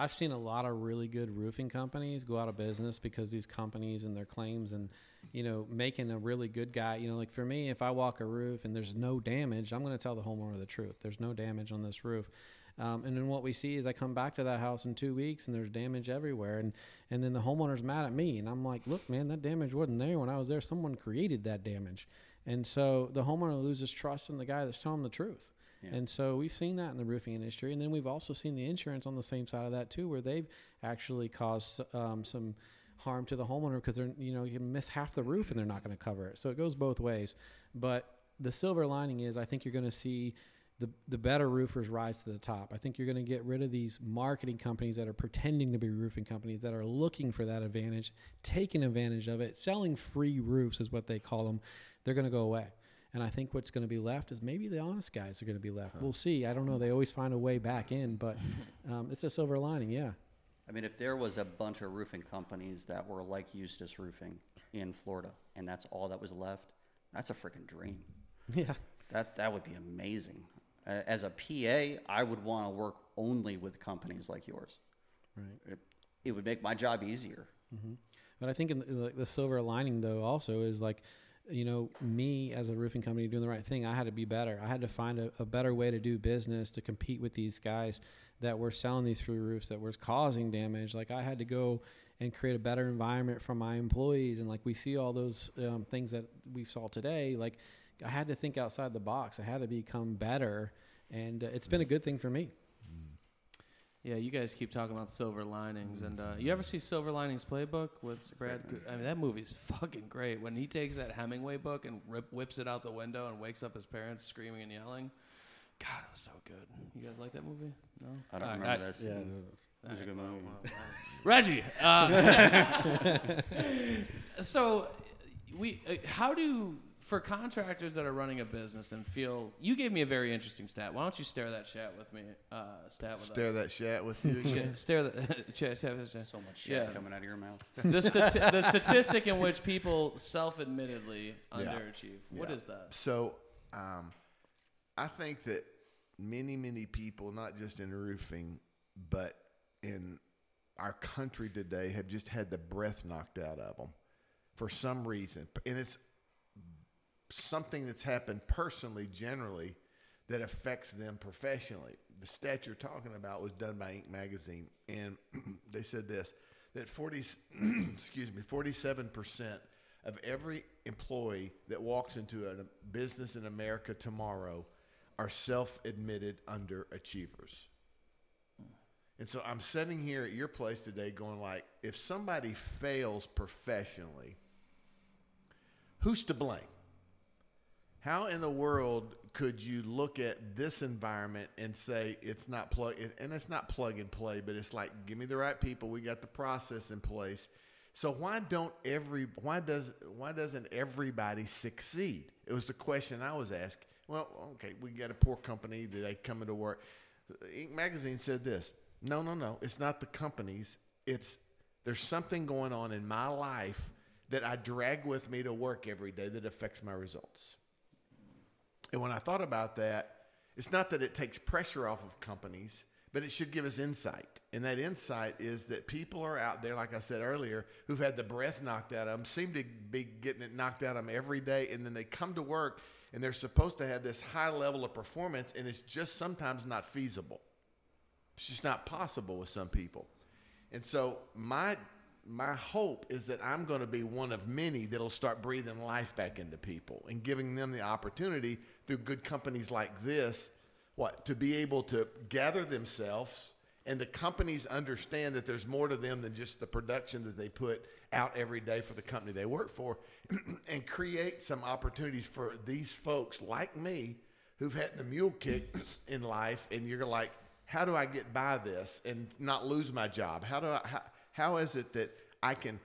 I've seen a lot of really good roofing companies go out of business because these companies and their claims and you know making a really good guy. You know, like for me, if I walk a roof and there's no damage, I'm going to tell the homeowner the truth. There's no damage on this roof. Um, and then what we see is I come back to that house in two weeks and there's damage everywhere, and and then the homeowner's mad at me, and I'm like, look, man, that damage wasn't there when I was there. Someone created that damage, and so the homeowner loses trust in the guy that's telling the truth. And so we've seen that in the roofing industry, and then we've also seen the insurance on the same side of that too, where they've actually caused um, some harm to the homeowner because they're you know you can miss half the roof and they're not going to cover it. So it goes both ways. But the silver lining is I think you're going to see the the better roofers rise to the top. I think you're going to get rid of these marketing companies that are pretending to be roofing companies that are looking for that advantage, taking advantage of it, selling free roofs is what they call them. They're going to go away. And I think what's going to be left is maybe the honest guys are going to be left. We'll see. I don't know. They always find a way back in, but um, it's a silver lining. Yeah. I mean, if there was a bunch of roofing companies that were like Eustis Roofing in Florida, and that's all that was left, that's a freaking dream. Yeah. That that would be amazing. As a PA, I would want to work only with companies like yours. Right. It, it would make my job easier. But I think in the, the, the silver lining though also is like, you know, me as a roofing company doing the right thing. I had to be better. I had to find a, a better way to do business to compete with these guys that were selling these free roofs that was causing damage. Like I had to go and create a better environment for my employees. And like we see all those um, things that we saw today, like I had to think outside the box. I had to become better, and uh, it's been a good thing for me. Yeah, you guys keep talking about silver linings, and uh, you ever see Silver Linings Playbook with Brad? Go- I mean, that movie's fucking great. When he takes that Hemingway book and rip, whips it out the window and wakes up his parents screaming and yelling. God, it was so good. You guys like that movie? No, I don't All right, remember I- this. Yeah. It was a good movie. well, well. Reggie, uh, so we, uh, how do for contractors that are running a business and feel you gave me a very interesting stat. Why don't you stare that chat with me? Uh, stat with Stare us. that shat with you. Sh- stare the chat, chat, chat. So much shit Yeah. coming out of your mouth. the, stati- the statistic in which people self-admittedly Yeah. underachieve. What Yeah. is that? So, um, I think that many, many people, not just in roofing, but in our country today, have just had the breath knocked out of them for some reason. And it's something that's happened personally, generally, that affects them professionally. The stat you're talking about was done by Inc. magazine, and they said this that 40, excuse me, 47% of every employee that walks into a business in America tomorrow are self-admitted underachievers. And so I'm sitting here at your place today going like, if somebody fails professionally, who's to blame? How in the world could you look at this environment and say it's not plug and it's not plug and play, but it's like give me the right people, we got the process in place. So why don't every why does why doesn't everybody succeed? It was the question I was asked. Well, okay, we got a poor company that they come into work. Inc. magazine said this. No, no, no. It's not the companies. It's there's something going on in my life that I drag with me to work every day that affects my results. And when I thought about that, it's not that it takes pressure off of companies, but it should give us insight. And that insight is that people are out there, like I said earlier, who've had the breath knocked out of them, seem to be getting it knocked out of them every day. And then they come to work and they're supposed to have this high level of performance, and it's just sometimes not feasible. It's just not possible with some people. And so my my hope is that I'm going to be one of many that'll start breathing life back into people and giving them the opportunity through good companies like this, what, to be able to gather themselves and the companies understand that there's more to them than just the production that they put out every day for the company they work for and create some opportunities for these folks like me who've had the mule kick in life and you're like how do I get by this and not lose my job? How do I, how, how is it that I can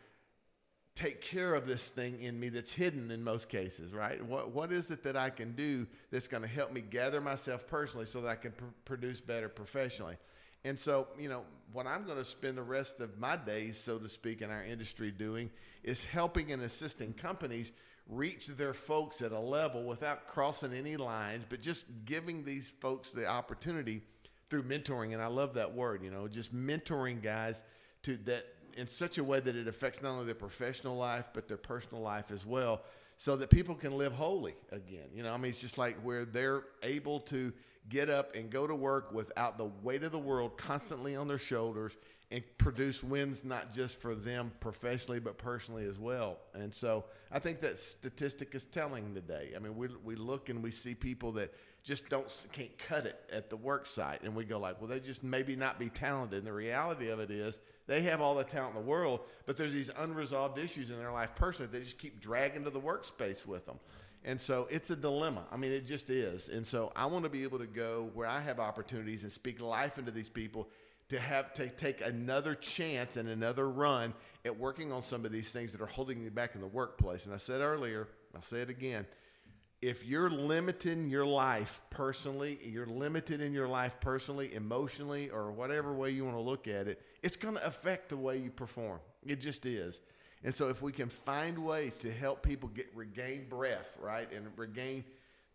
take care of this thing in me that's hidden in most cases, right? What, what is it that I can do that's going to help me gather myself personally so that I can pr- produce better professionally? And so, you know, what I'm going to spend the rest of my days, so to speak, in our industry doing is helping and assisting companies reach their folks at a level without crossing any lines, but just giving these folks the opportunity through mentoring. And I love that word, you know, just mentoring guys to that in such a way that it affects not only their professional life but their personal life as well so that people can live holy again. You know i mean it's just like where they're able to get up and go to work without the weight of the world constantly on their shoulders and produce wins not just for them professionally but personally as well and so i think that statistic is telling today i mean we, we look and we see people that just don't can't cut it at the work site and we go like well they just maybe not be talented and the reality of it is they have all the talent in the world, but there's these unresolved issues in their life personally they just keep dragging to the workspace with them. And so it's a dilemma. I mean, it just is. And so I want to be able to go where I have opportunities and speak life into these people to have to take another chance and another run at working on some of these things that are holding you back in the workplace. And I said earlier, I'll say it again if you're limiting your life personally, you're limited in your life personally, emotionally, or whatever way you want to look at it, it's going to affect the way you perform. It just is. And so, if we can find ways to help people get regain breath, right, and regain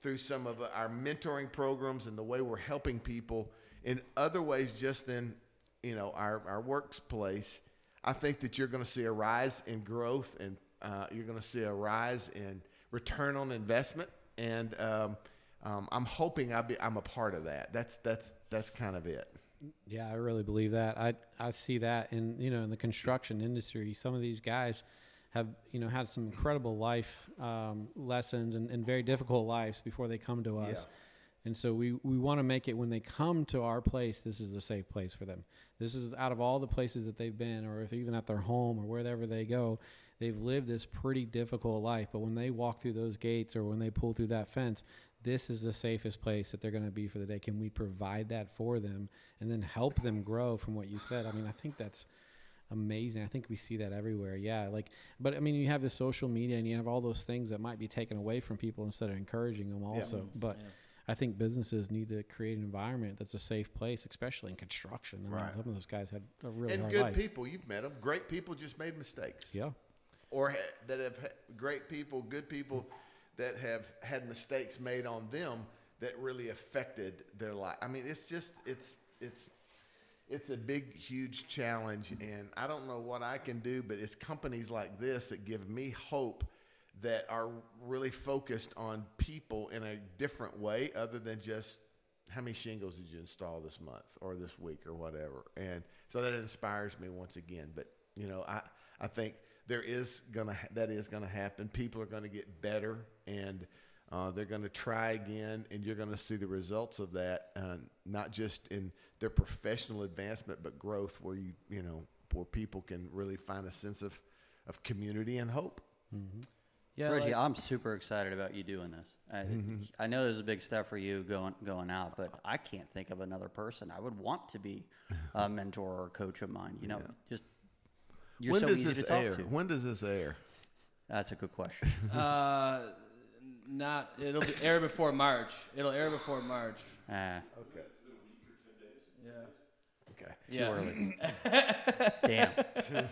through some of our mentoring programs and the way we're helping people in other ways, just in you know our our workplace, I think that you're going to see a rise in growth and uh, you're going to see a rise in return on investment and um, um, I'm hoping I be, I'm a part of that. That's that's that's kind of it. Yeah, I really believe that. I I see that in you know in the construction industry. Some of these guys have you know had some incredible life um, lessons and, and, very difficult lives before they come to us. Yeah. And so we, we want to make it when they come to our place, this is a safe place for them. This is out of all the places that they've been, or if even at their home or wherever they go, they've lived this pretty difficult life. But when they walk through those gates or when they pull through that fence, this is the safest place that they're going to be for the day. Can we provide that for them and then help them grow from what you said? I mean, I think that's amazing. I think we see that everywhere. Yeah, like, but I mean, you have the social media and you have all those things that might be taken away from people instead of encouraging them. Also, yeah. but. Yeah. I think businesses need to create an environment that's a safe place, especially in construction. I mean, some of those guys had a really and good life. people. You've met them. Great people just made mistakes. Yeah, or ha- that have ha- great people, good people that have had mistakes made on them that really affected their life. I mean, it's just it's it's it's a big, huge challenge, and I don't know what I can do, but it's companies like this that give me hope that are really focused on people in a different way, other than just how many shingles did you install this month or this week or whatever. And so that inspires me once again. But you know, I I think there is gonna that is gonna happen. People are gonna get better, and uh, they're gonna try again, and you're gonna see the results of that, uh, not just in their professional advancement, but growth, where you you know where people can really find a sense of of community and hope. Mm-hmm. Yeah, Reggie, like- I'm super excited about you doing this. I, I know this is a big step for you going going out, but I can't think of another person I would want to be a mentor or coach of mine. You know, just you're when so does easy this to talk air? to. When does this air? That's a good question. Uh, not. It'll be air before March. It'll air before March. Ah, Okay. Yeah. Okay. too Yeah. early. Damn.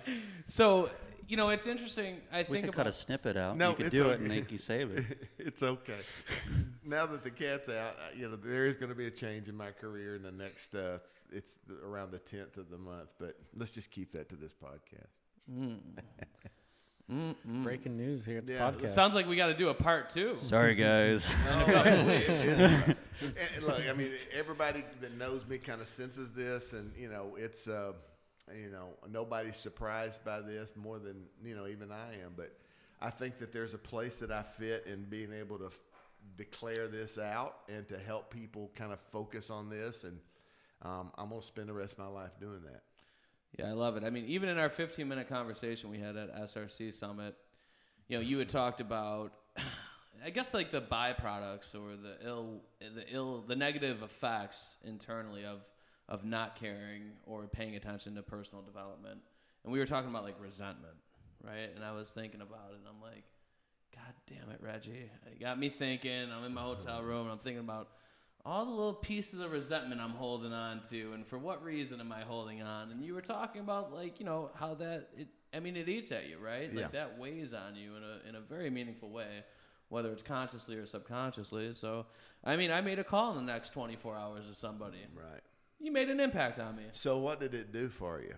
So you know, it's interesting. I We think could about cut a snippet out. No, you could it's do okay. it and they can save it. it's okay. now that the cat's out, uh, you know there is going to be a change in my career in the next. Uh, it's the, around the tenth of the month, but let's just keep that to this podcast. Breaking news here at the Yeah. podcast. It sounds like we got to do a part two. Sorry, guys. and, and look, I mean, everybody that knows me kind of senses this, and you know, it's uh, you know, nobody's surprised by this more than you know, even I am. But I think that there's a place that I fit in being able to f- declare this out and to help people kind of focus on this, and um, I'm gonna spend the rest of my life doing that. Yeah, I love it. I mean, even in our 15 minute conversation we had at SRC Summit, you know, you had talked about, I guess, like the byproducts or the ill, the ill, the negative effects internally of of not caring or paying attention to personal development. And we were talking about like resentment, right? And I was thinking about it, and I'm like, God damn it, Reggie! It got me thinking. I'm in my hotel room, and I'm thinking about all the little pieces of resentment I'm holding on to, and for what reason am I holding on? And you were talking about like you know how that it. I mean, it eats at you, right? Like Yeah. that weighs on you in a in a very meaningful way, whether it's consciously or subconsciously. So, I mean, I made a call in the next 24 hours to somebody. Right. You made an impact on me. So, what did it do for you?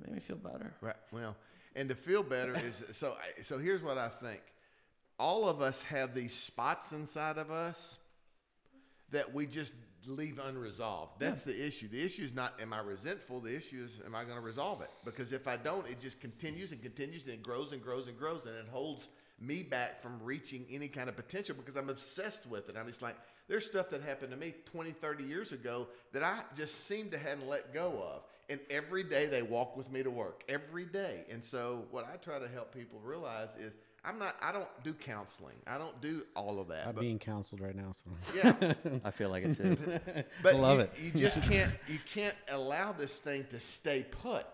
Made me feel better. Right. Well, and to feel better is so. So here's what I think. All of us have these spots inside of us that we just leave unresolved. That's the issue. The issue is not am I resentful. The issue is am I going to resolve it? Because if I don't, it just continues and continues and it grows and grows and grows and it holds me back from reaching any kind of potential because I'm obsessed with it. I'm just like there's stuff that happened to me 20, 30 years ago that I just seem to hadn't let go of. And every day they walk with me to work every day. And so what I try to help people realize is I'm not I don't do counseling. I don't do all of that. I'm but- being counseled right now. So yeah. I feel like it too. But love you, it. you just can't you can't allow this thing to stay put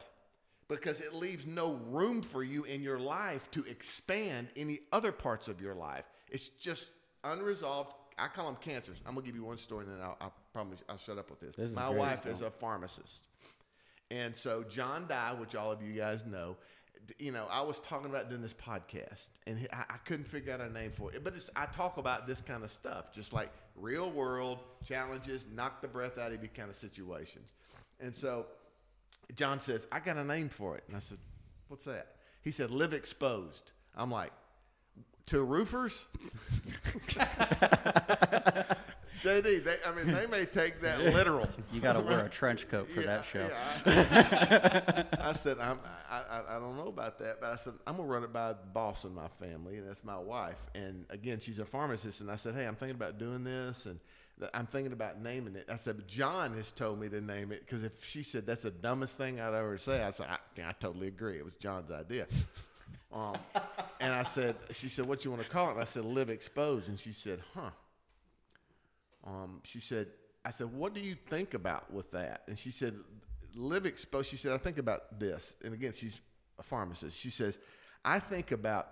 because it leaves no room for you in your life to expand any other parts of your life. It's just unresolved. I call them cancers. I'm gonna give you one story, and then I'll, I'll probably I'll shut up with this. This My great. wife is a pharmacist, and so John Dye, which all of you guys know, you know, I was talking about doing this podcast, and I, I couldn't figure out a name for it. But it's, I talk about this kind of stuff, just like real world challenges, knock the breath out of you kind of situations. And so John says, I got a name for it. And I said, What's that? He said, Live exposed. I'm like, To roofers? JD, they, I mean, they may take that literal. You got to wear a trench coat for that show. yeah, I, I said, I'm, I, I, I don't know about that, but I said, I'm going to run it by the boss in my family, and that's my wife. And again, she's a pharmacist. And I said, Hey, I'm thinking about doing this, and I'm thinking about naming it. I said, but John has told me to name it because if she said that's the dumbest thing I'd ever say, I'd say, I, I totally agree. It was John's idea. Um, and I said, She said, What you want to call it? And I said, Live Exposed. And she said, Huh. Um, she said, I said, what do you think about with that? And she said, live exposed. She said, I think about this. And again, she's a pharmacist. She says, I think about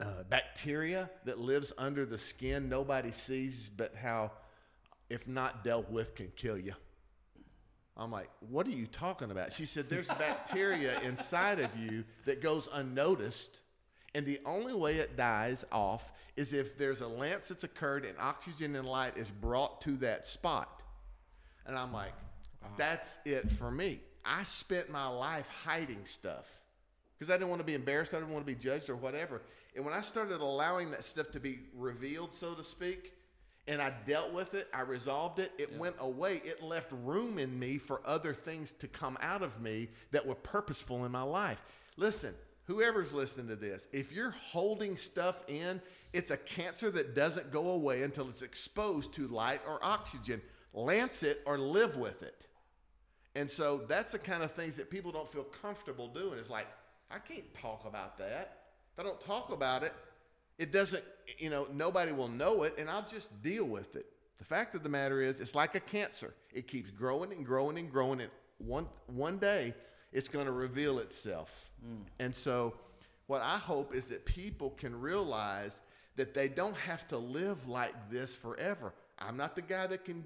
uh, bacteria that lives under the skin nobody sees, but how, if not dealt with, can kill you. I'm like, what are you talking about? She said, there's bacteria inside of you that goes unnoticed. And the only way it dies off is if there's a lance that's occurred and oxygen and light is brought to that spot. And I'm like, that's it for me. I spent my life hiding stuff because I didn't want to be embarrassed. I didn't want to be judged or whatever. And when I started allowing that stuff to be revealed, so to speak, and I dealt with it, I resolved it, it went away. It left room in me for other things to come out of me that were purposeful in my life. Listen, whoever's listening to this, if you're holding stuff in, it's a cancer that doesn't go away until it's exposed to light or oxygen. Lance it or live with it. And so that's the kind of things that people don't feel comfortable doing. It's like, I can't talk about that. If I don't talk about it, It doesn't, you know, nobody will know it, and I'll just deal with it. The fact of the matter is, it's like a cancer. It keeps growing and growing and growing, and one one day it's going to reveal itself. Mm. And so, what I hope is that people can realize that they don't have to live like this forever. I'm not the guy that can,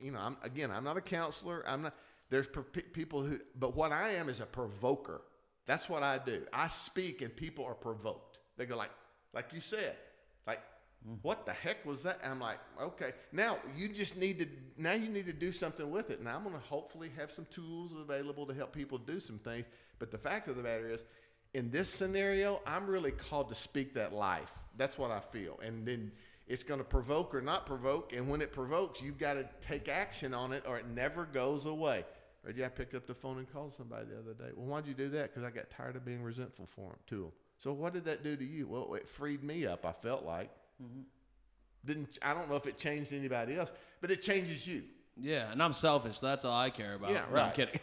you know, I'm, again, I'm not a counselor. I'm not, there's per- people who, but what I am is a provoker. That's what I do. I speak and people are provoked. They go like, like you said, like, what the heck was that? I'm like, okay, now you just need to, now you need to do something with it. And I'm to hopefully have some tools available to help people do some things. But the fact of the matter is, in this scenario, I'm really called to speak that life. That's what I feel. And then it's to provoke or not provoke. And when it provokes, you've got to take action on it or it never goes away. Did I pick up the phone and call somebody the other day? Well, why'd you do that? Because I got tired of being resentful for them, to them. So what did that do to you? Well, it freed me up. I felt like didn't. I don't know if it changed anybody else, but it changes you. Yeah, and I'm selfish. So that's all I care about. Yeah, No, I'm right. kidding.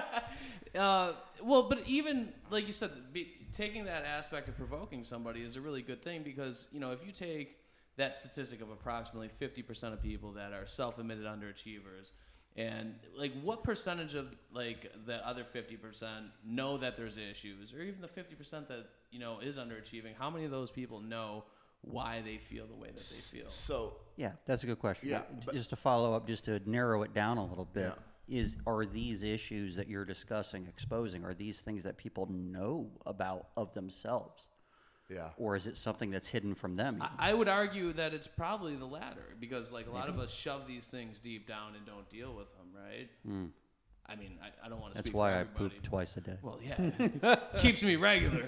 uh, well, but even like you said, be, taking that aspect of provoking somebody is a really good thing because you know if you take that statistic of approximately 50% of people that are self-admitted underachievers and like what percentage of like the other 50% know that there's issues or even the 50% that you know is underachieving how many of those people know why they feel the way that they feel So Yeah, that's a good question. Yeah, but- just to follow up, just to narrow it down a little bit, is are these issues that you're discussing, exposing, are these things that people know about of themselves, yeah, or is it something that's hidden from them? I, I would argue that it's probably the latter because like a lot of us shove these things deep down and don't deal with them, right? Hmm. I mean, I, I don't want to that's speak why for I poop twice a day. Well, yeah, keeps me regular.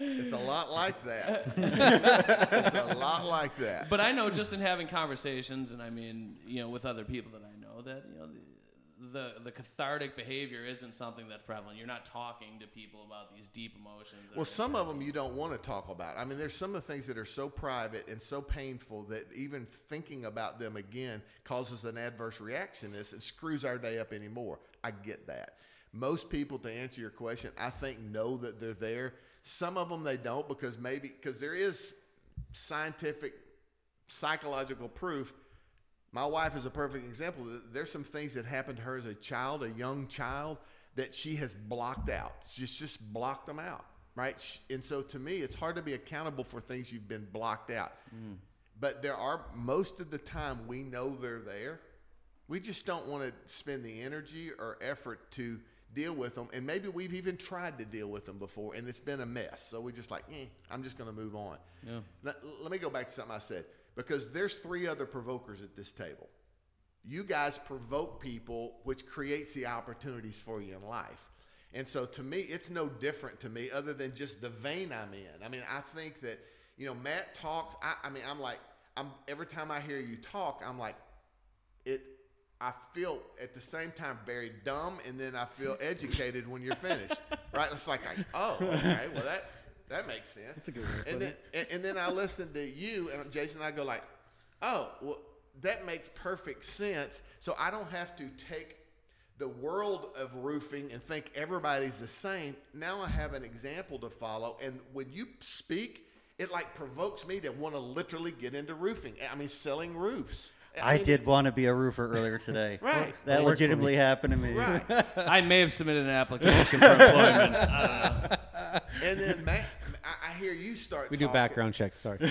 it's a lot like that. it's a lot like that. But I know just in having conversations, and I mean, you know, with other people that I know, that you know, the, the cathartic behavior isn't something that's prevalent. You're not talking to people about these deep emotions. Well, some of them you don't want to talk about. I mean, there's some of the things that are so private and so painful that even thinking about them again causes an adverse reaction. This it screws our day up anymore. I get that. Most people, to answer your question, I think know that they're there. Some of them they don't because maybe because there is scientific, psychological proof. My wife is a perfect example. There's some things that happened to her as a child, a young child, that she has blocked out. She's just blocked them out, right? And so to me, it's hard to be accountable for things you've been blocked out. But there are, most of the time, we know they're there. We just don't want to spend the energy or effort to deal with them. And maybe we've even tried to deal with them before and it's been a mess. So we're just like, eh, I'm just going to move on. Yeah. Let, let me go back to something I said because there's three other provokers at this table. You guys provoke people, which creates the opportunities for you in life. And so to me, it's no different to me other than just the vein I'm in. I mean, I think that, you know, Matt talks, I, I mean, I'm like, I'm every time I hear you talk, I'm like, it I feel at the same time very dumb and then I feel educated when you're finished. Right? It's like, I, oh, okay, well that that makes sense. That's a good way of And then and, and then I listen to you and Jason and I go like, oh, well that makes perfect sense. So I don't have to take the world of roofing and think everybody's the same. Now I have an example to follow and when you speak, it like provokes me to want to literally get into roofing. I mean selling roofs. I mean, did want to be a roofer earlier today. Right. That legitimately happened to me. Right. I may have submitted an application for employment. I don't know. And then Matt, I, I hear you start. We do background checks. Sorry.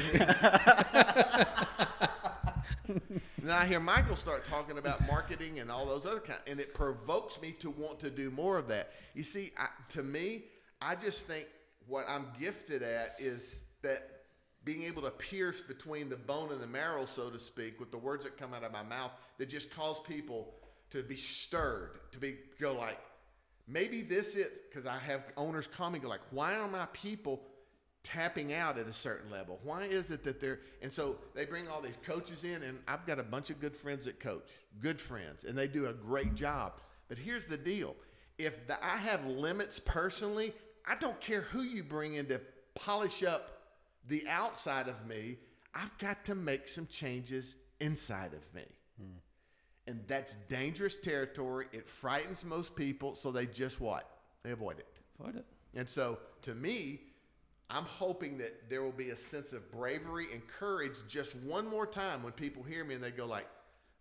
Then I hear Michael start talking about marketing and all those other kind, and it provokes me to want to do more of that. You see, I, to me, I just think what I'm gifted at is that being able to pierce between the bone and the marrow, so to speak, with the words that come out of my mouth that just cause people to be stirred, to be go like, maybe this is because I have owners call me go like, why are my people tapping out at a certain level? Why is it that they're and so they bring all these coaches in, and I've got a bunch of good friends that coach, good friends, and they do a great job. But here's the deal: if the, I have limits personally, I don't care who you bring in to polish up the outside of me. I've got to make some changes inside of me. Hmm. And that's dangerous territory. It frightens most people, so they just what? They avoid it. Avoid it. And so to me, I'm hoping that there will be a sense of bravery and courage just one more time when people hear me and they go like,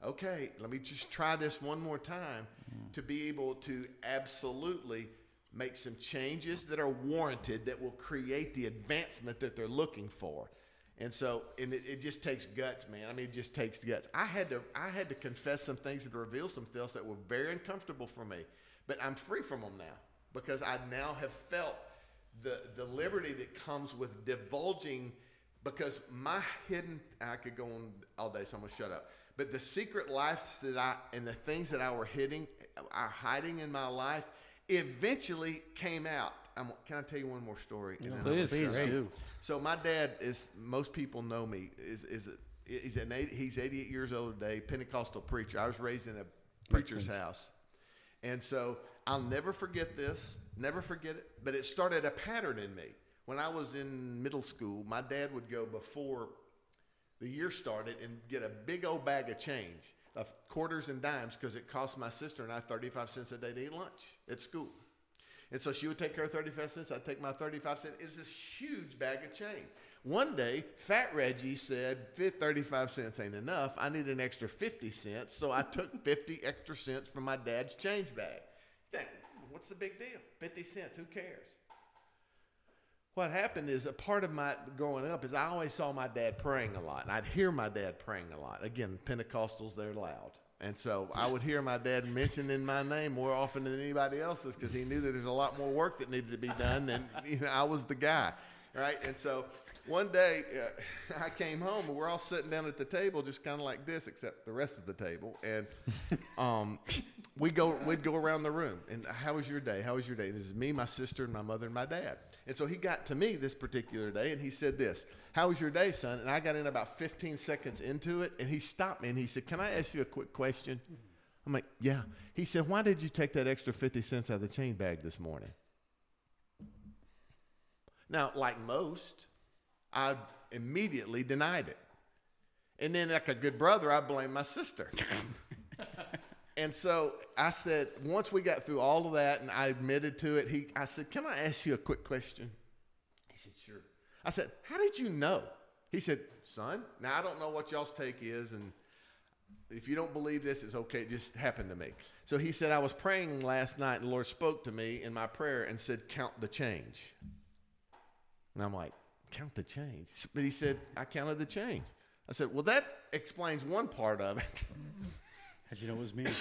okay, let me just try this one more time mm. to be able to absolutely make some changes that are warranted that will create the advancement that they're looking for. And so, and it, it just takes guts, man. I mean, it just takes guts. I had to, I had to confess some things and reveal some things that were very uncomfortable for me, but I'm free from them now because I now have felt the the liberty that comes with divulging. Because my hidden, I could go on all day, so I'm gonna shut up. But the secret lives that I and the things that I were hiding, are hiding in my life, eventually came out. I'm, can I tell you one more story? Then please. Please do. so my dad is most people know me is is a, he's an eight, he's 88 years old today, Pentecostal preacher. I was raised in a preacher's house, and so I'll never forget this, never forget it. But it started a pattern in me when I was in middle school. My dad would go before the year started and get a big old bag of change of quarters and dimes because it cost my sister and I 35 cents a day to eat lunch at school. And so she would take her 35 cents, I'd take my 35 cents. It's this huge bag of change. One day, Fat Reggie said, "Fi- 35 cents ain't enough. I need an extra 50 cents. So I took 50 extra cents from my dad's change bag. What's the big deal? 50 cents, who cares? What happened is a part of my growing up is I always saw my dad praying a lot, and I'd hear my dad praying a lot. Again, Pentecostals, they're loud. And so I would hear my dad mentioning my name more often than anybody else's because he knew that there's a lot more work that needed to be done than you know, I was the guy, right? And so one day uh, I came home and we're all sitting down at the table just kind of like this, except the rest of the table, and um, we go we'd go around the room and how was your day? How was your day? This is me, my sister, and my mother and my dad. And so he got to me this particular day and he said this, How was your day, son? And I got in about 15 seconds into it and he stopped me and he said, Can I ask you a quick question? I'm like, Yeah. He said, Why did you take that extra 50 cents out of the chain bag this morning? Now, like most, I immediately denied it. And then, like a good brother, I blamed my sister. And so I said, once we got through all of that and I admitted to it, he, I said, Can I ask you a quick question? He said, Sure. I said, How did you know? He said, Son, now I don't know what y'all's take is, and if you don't believe this, it's okay. It just happened to me. So he said, I was praying last night, and the Lord spoke to me in my prayer and said, Count the change. And I'm like, Count the change? But he said, I counted the change. I said, Well, that explains one part of it. How'd you know it was me?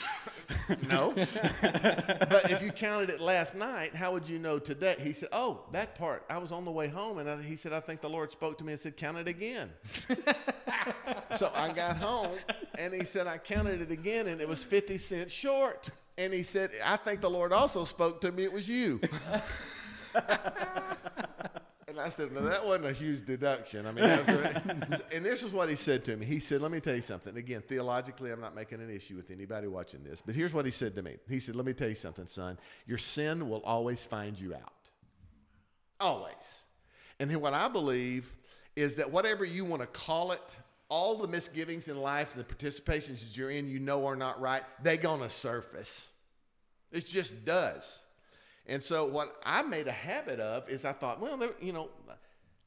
No. but if you counted it last night, how would you know today? He said, Oh, that part. I was on the way home and I, he said, I think the Lord spoke to me and said, Count it again. so I got home and he said, I counted it again and it was 50 cents short. And he said, I think the Lord also spoke to me. It was you. And I said, no, that wasn't a huge deduction. I mean, that was a- and this is what he said to me. He said, let me tell you something. Again, theologically, I'm not making an issue with anybody watching this, but here's what he said to me. He said, let me tell you something, son. Your sin will always find you out. Always. And what I believe is that whatever you want to call it, all the misgivings in life the participations that you're in, you know are not right, they're going to surface. It just does. And so what I made a habit of is I thought, well, you know,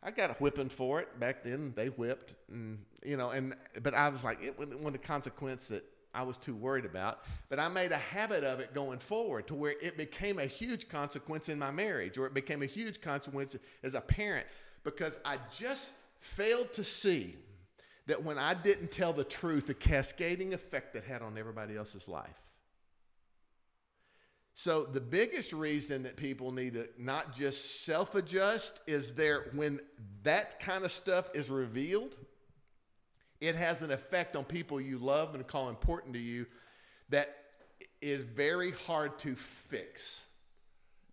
I got a whipping for it back then. They whipped, and you know, and but I was like, it wasn't a consequence that I was too worried about. But I made a habit of it going forward to where it became a huge consequence in my marriage, or it became a huge consequence as a parent because I just failed to see that when I didn't tell the truth, the cascading effect that had on everybody else's life. So the biggest reason that people need to not just self-adjust is there when that kind of stuff is revealed, it has an effect on people you love and call important to you that is very hard to fix.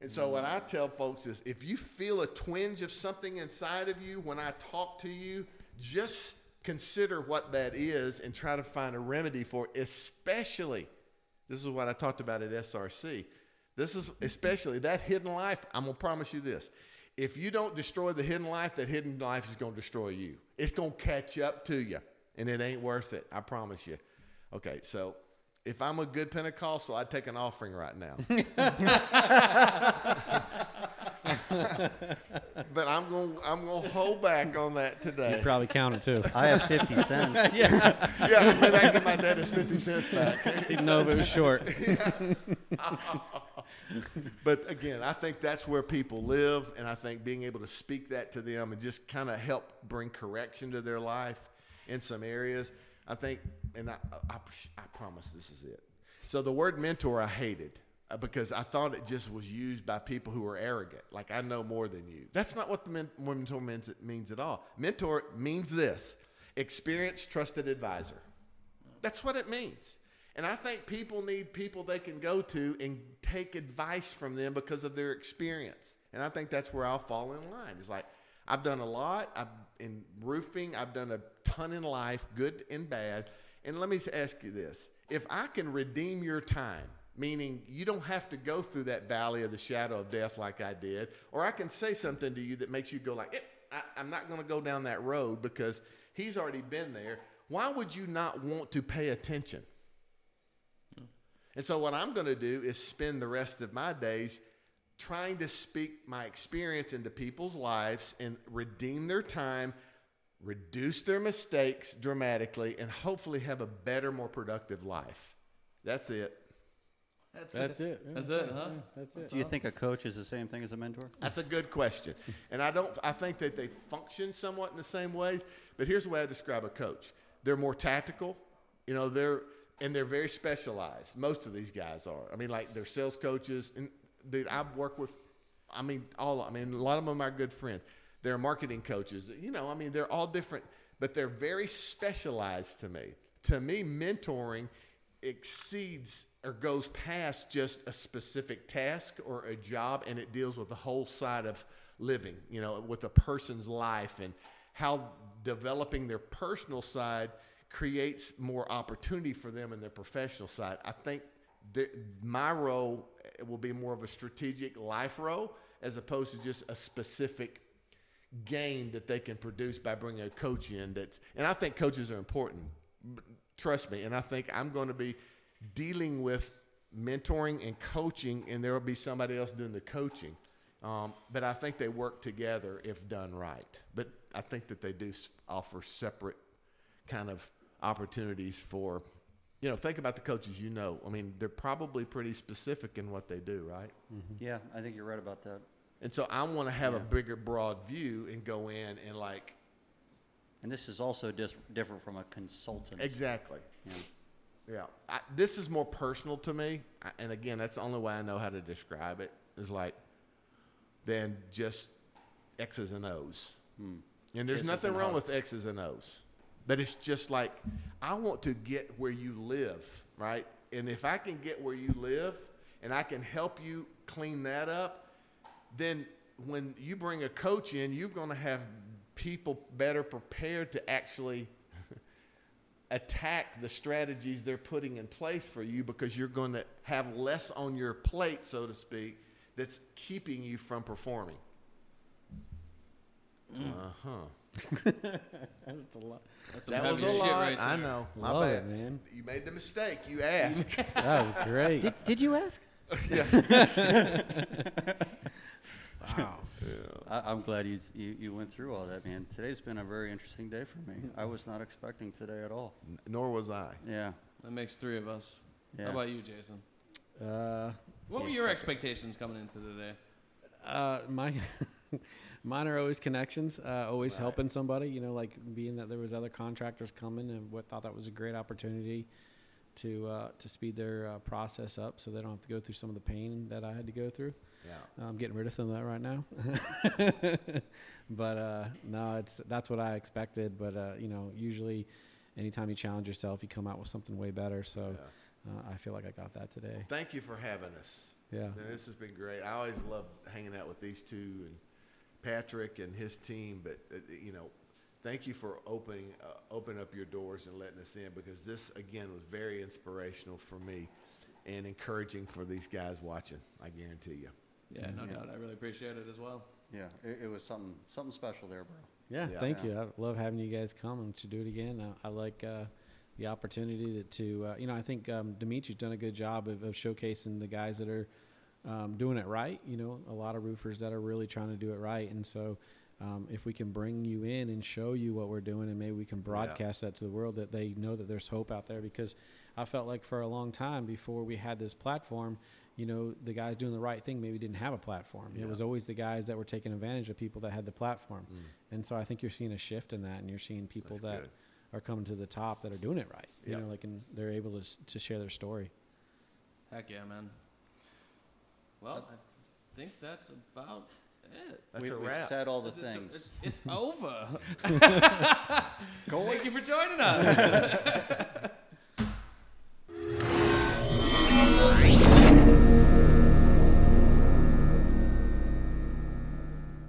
And so what I mm. tell folks is if you feel a twinge of something inside of you when I talk to you, just consider what that is and try to find a remedy for it, especially this is what I talked about at SRC. This is especially that hidden life. I'm to promise you this. If you don't destroy the hidden life, that hidden life is going to destroy you. It's going to catch up to you, and it ain't worth it. I promise you. Okay, so if I'm a good Pentecostal, I'd take an offering right now. but I'm going. I'm going to hold back on that today. You probably counted too. I have 50 cents. yeah, yeah. Maybe I can get my dentist fifty cents back. Didn't know it was short. But again, I think that's where people live, and I think being able to speak that to them and just kind of help bring correction to their life in some areas, I think, and I, I, I promise this is it. So the word mentor I hated Uh, because I thought it just was used by people who were arrogant, like I know more than you. That's not what the men, mentor means, means at all. Mentor means this: experienced, trusted advisor. That's what it means. And I think people need people they can go to and take advice from them because of their experience. And I think that's where I'll fall in line. It's like I've done a lot I've, in roofing, I've done a ton in life, good and bad. And let me ask you this if I can redeem your time, meaning you don't have to go through that valley of the shadow of death like I did, or I can say something to you that makes you go like, eh, I, I'm not going to go down that road because he's already been there. Why would you not want to pay attention? And so, what I'm going to do is spend the rest of my days trying to speak my experience into people's lives and redeem their time, reduce their mistakes dramatically, and hopefully have a better, more productive life. That's it. That's, That's it. Yeah. That's it, huh? That's it. Do you think a coach is the same thing as a mentor? That's a good question. And I don't I think that they function somewhat in the same ways, but here's the way I describe a coach. They're more tactical, you know, they're and they're very specialized. Most of these guys are. I mean, like they're sales coaches and dude, I've worked with I mean, all I mean, a lot of them are good friends. They're marketing coaches. You know, I mean, they're all different, but they're very specialized to me. To me, mentoring exceeds or goes past just a specific task or a job and it deals with the whole side of living, you know, with a person's life and how developing their personal side creates more opportunity for them in their professional side. I think my role will be more of a strategic life role as opposed to just a specific gain that they can produce by bringing a coach in that's and I think coaches are important trust me and I think I'm going to be dealing with mentoring and coaching and there will be somebody else doing the coaching um, but I think they work together if done right but I think that they do offer separate kind of opportunities for you know think about the coaches you know I mean they're probably pretty specific in what they do right Yeah, I think you're right about that. and so I want to have a bigger, broad view and go in and like And this is also dis- different from a consultant. exactly. Yeah. Yeah, I, this is more personal to me, I, and again, that's the only way I know how to describe it. Is like than just X's and O's. And there's Kisses nothing and wrong with. X's and O's, but it's just like I want to get where you live, right? And if I can get where you live, and I can help you clean that up, then when you bring a coach in, you're going to have people better prepared to actually attack the strategies they're putting in place for you because you're going to have less on your plate, so to speak, that's keeping you from performing. Uh huh. That's a lot. That's That was a shit lot. right I know. My Love bad. it, man. You made the mistake. You asked. That was great. Did, did you ask? wow. I, I'm glad you, you you went through all that, man. Today's been a very interesting day for me. I was not expecting today at all. Nor was I. Yeah. That makes three of us. Yeah. How about you, Jason? Uh, What were your expectations coming into today? uh, my, mine are always connections. Uh, always Right. helping somebody. You know, like being that there was other contractors coming and what thought that was a great opportunity to uh, to speed their uh, process up, so they don't have to go through some of the pain that I had to go through. Yeah. I'm getting rid of some of that right now. but uh, no, it's that's what I expected. But uh, you know, usually, anytime you challenge yourself, you come out with something way better. So uh, I feel like I got that today. Thank you for having us. Yeah. Man, This has been great. I always love hanging out with these two and Patrick and his team. But uh, you know, thank you for opening uh, opening up your doors and letting us in because this again was very inspirational for me and encouraging for these guys watching. I guarantee you. Yeah, no doubt. I really appreciate it as well. Yeah. It, it was something something special there, bro. Yeah, Yeah. thank Yeah. you. I love having you guys come and to do it again. I, I like uh, the opportunity to, to uh, you know, I think um, Dimitri's done a good job of, of showcasing the guys that are um, doing it right. You know, a lot of roofers that are really trying to do it right, and so um, if we can bring you in and show you what we're doing, and maybe we can broadcast that to the world, that they know that there's hope out there. Because I felt like for a long time before we had this platform, you know, the guys doing the right thing maybe didn't have a platform. It was always the guys that were taking advantage of people that had the platform. And so I think you're seeing a shift in that, and you're seeing people Mm. That's that good. are coming to the top that are doing it right. You Yep. know, like and they're able to to share their story. Heck yeah, man. Well, I think that's about it. That's we, a we've wrap. said all the It's- things. It's, it's over. Go Thank you for joining us.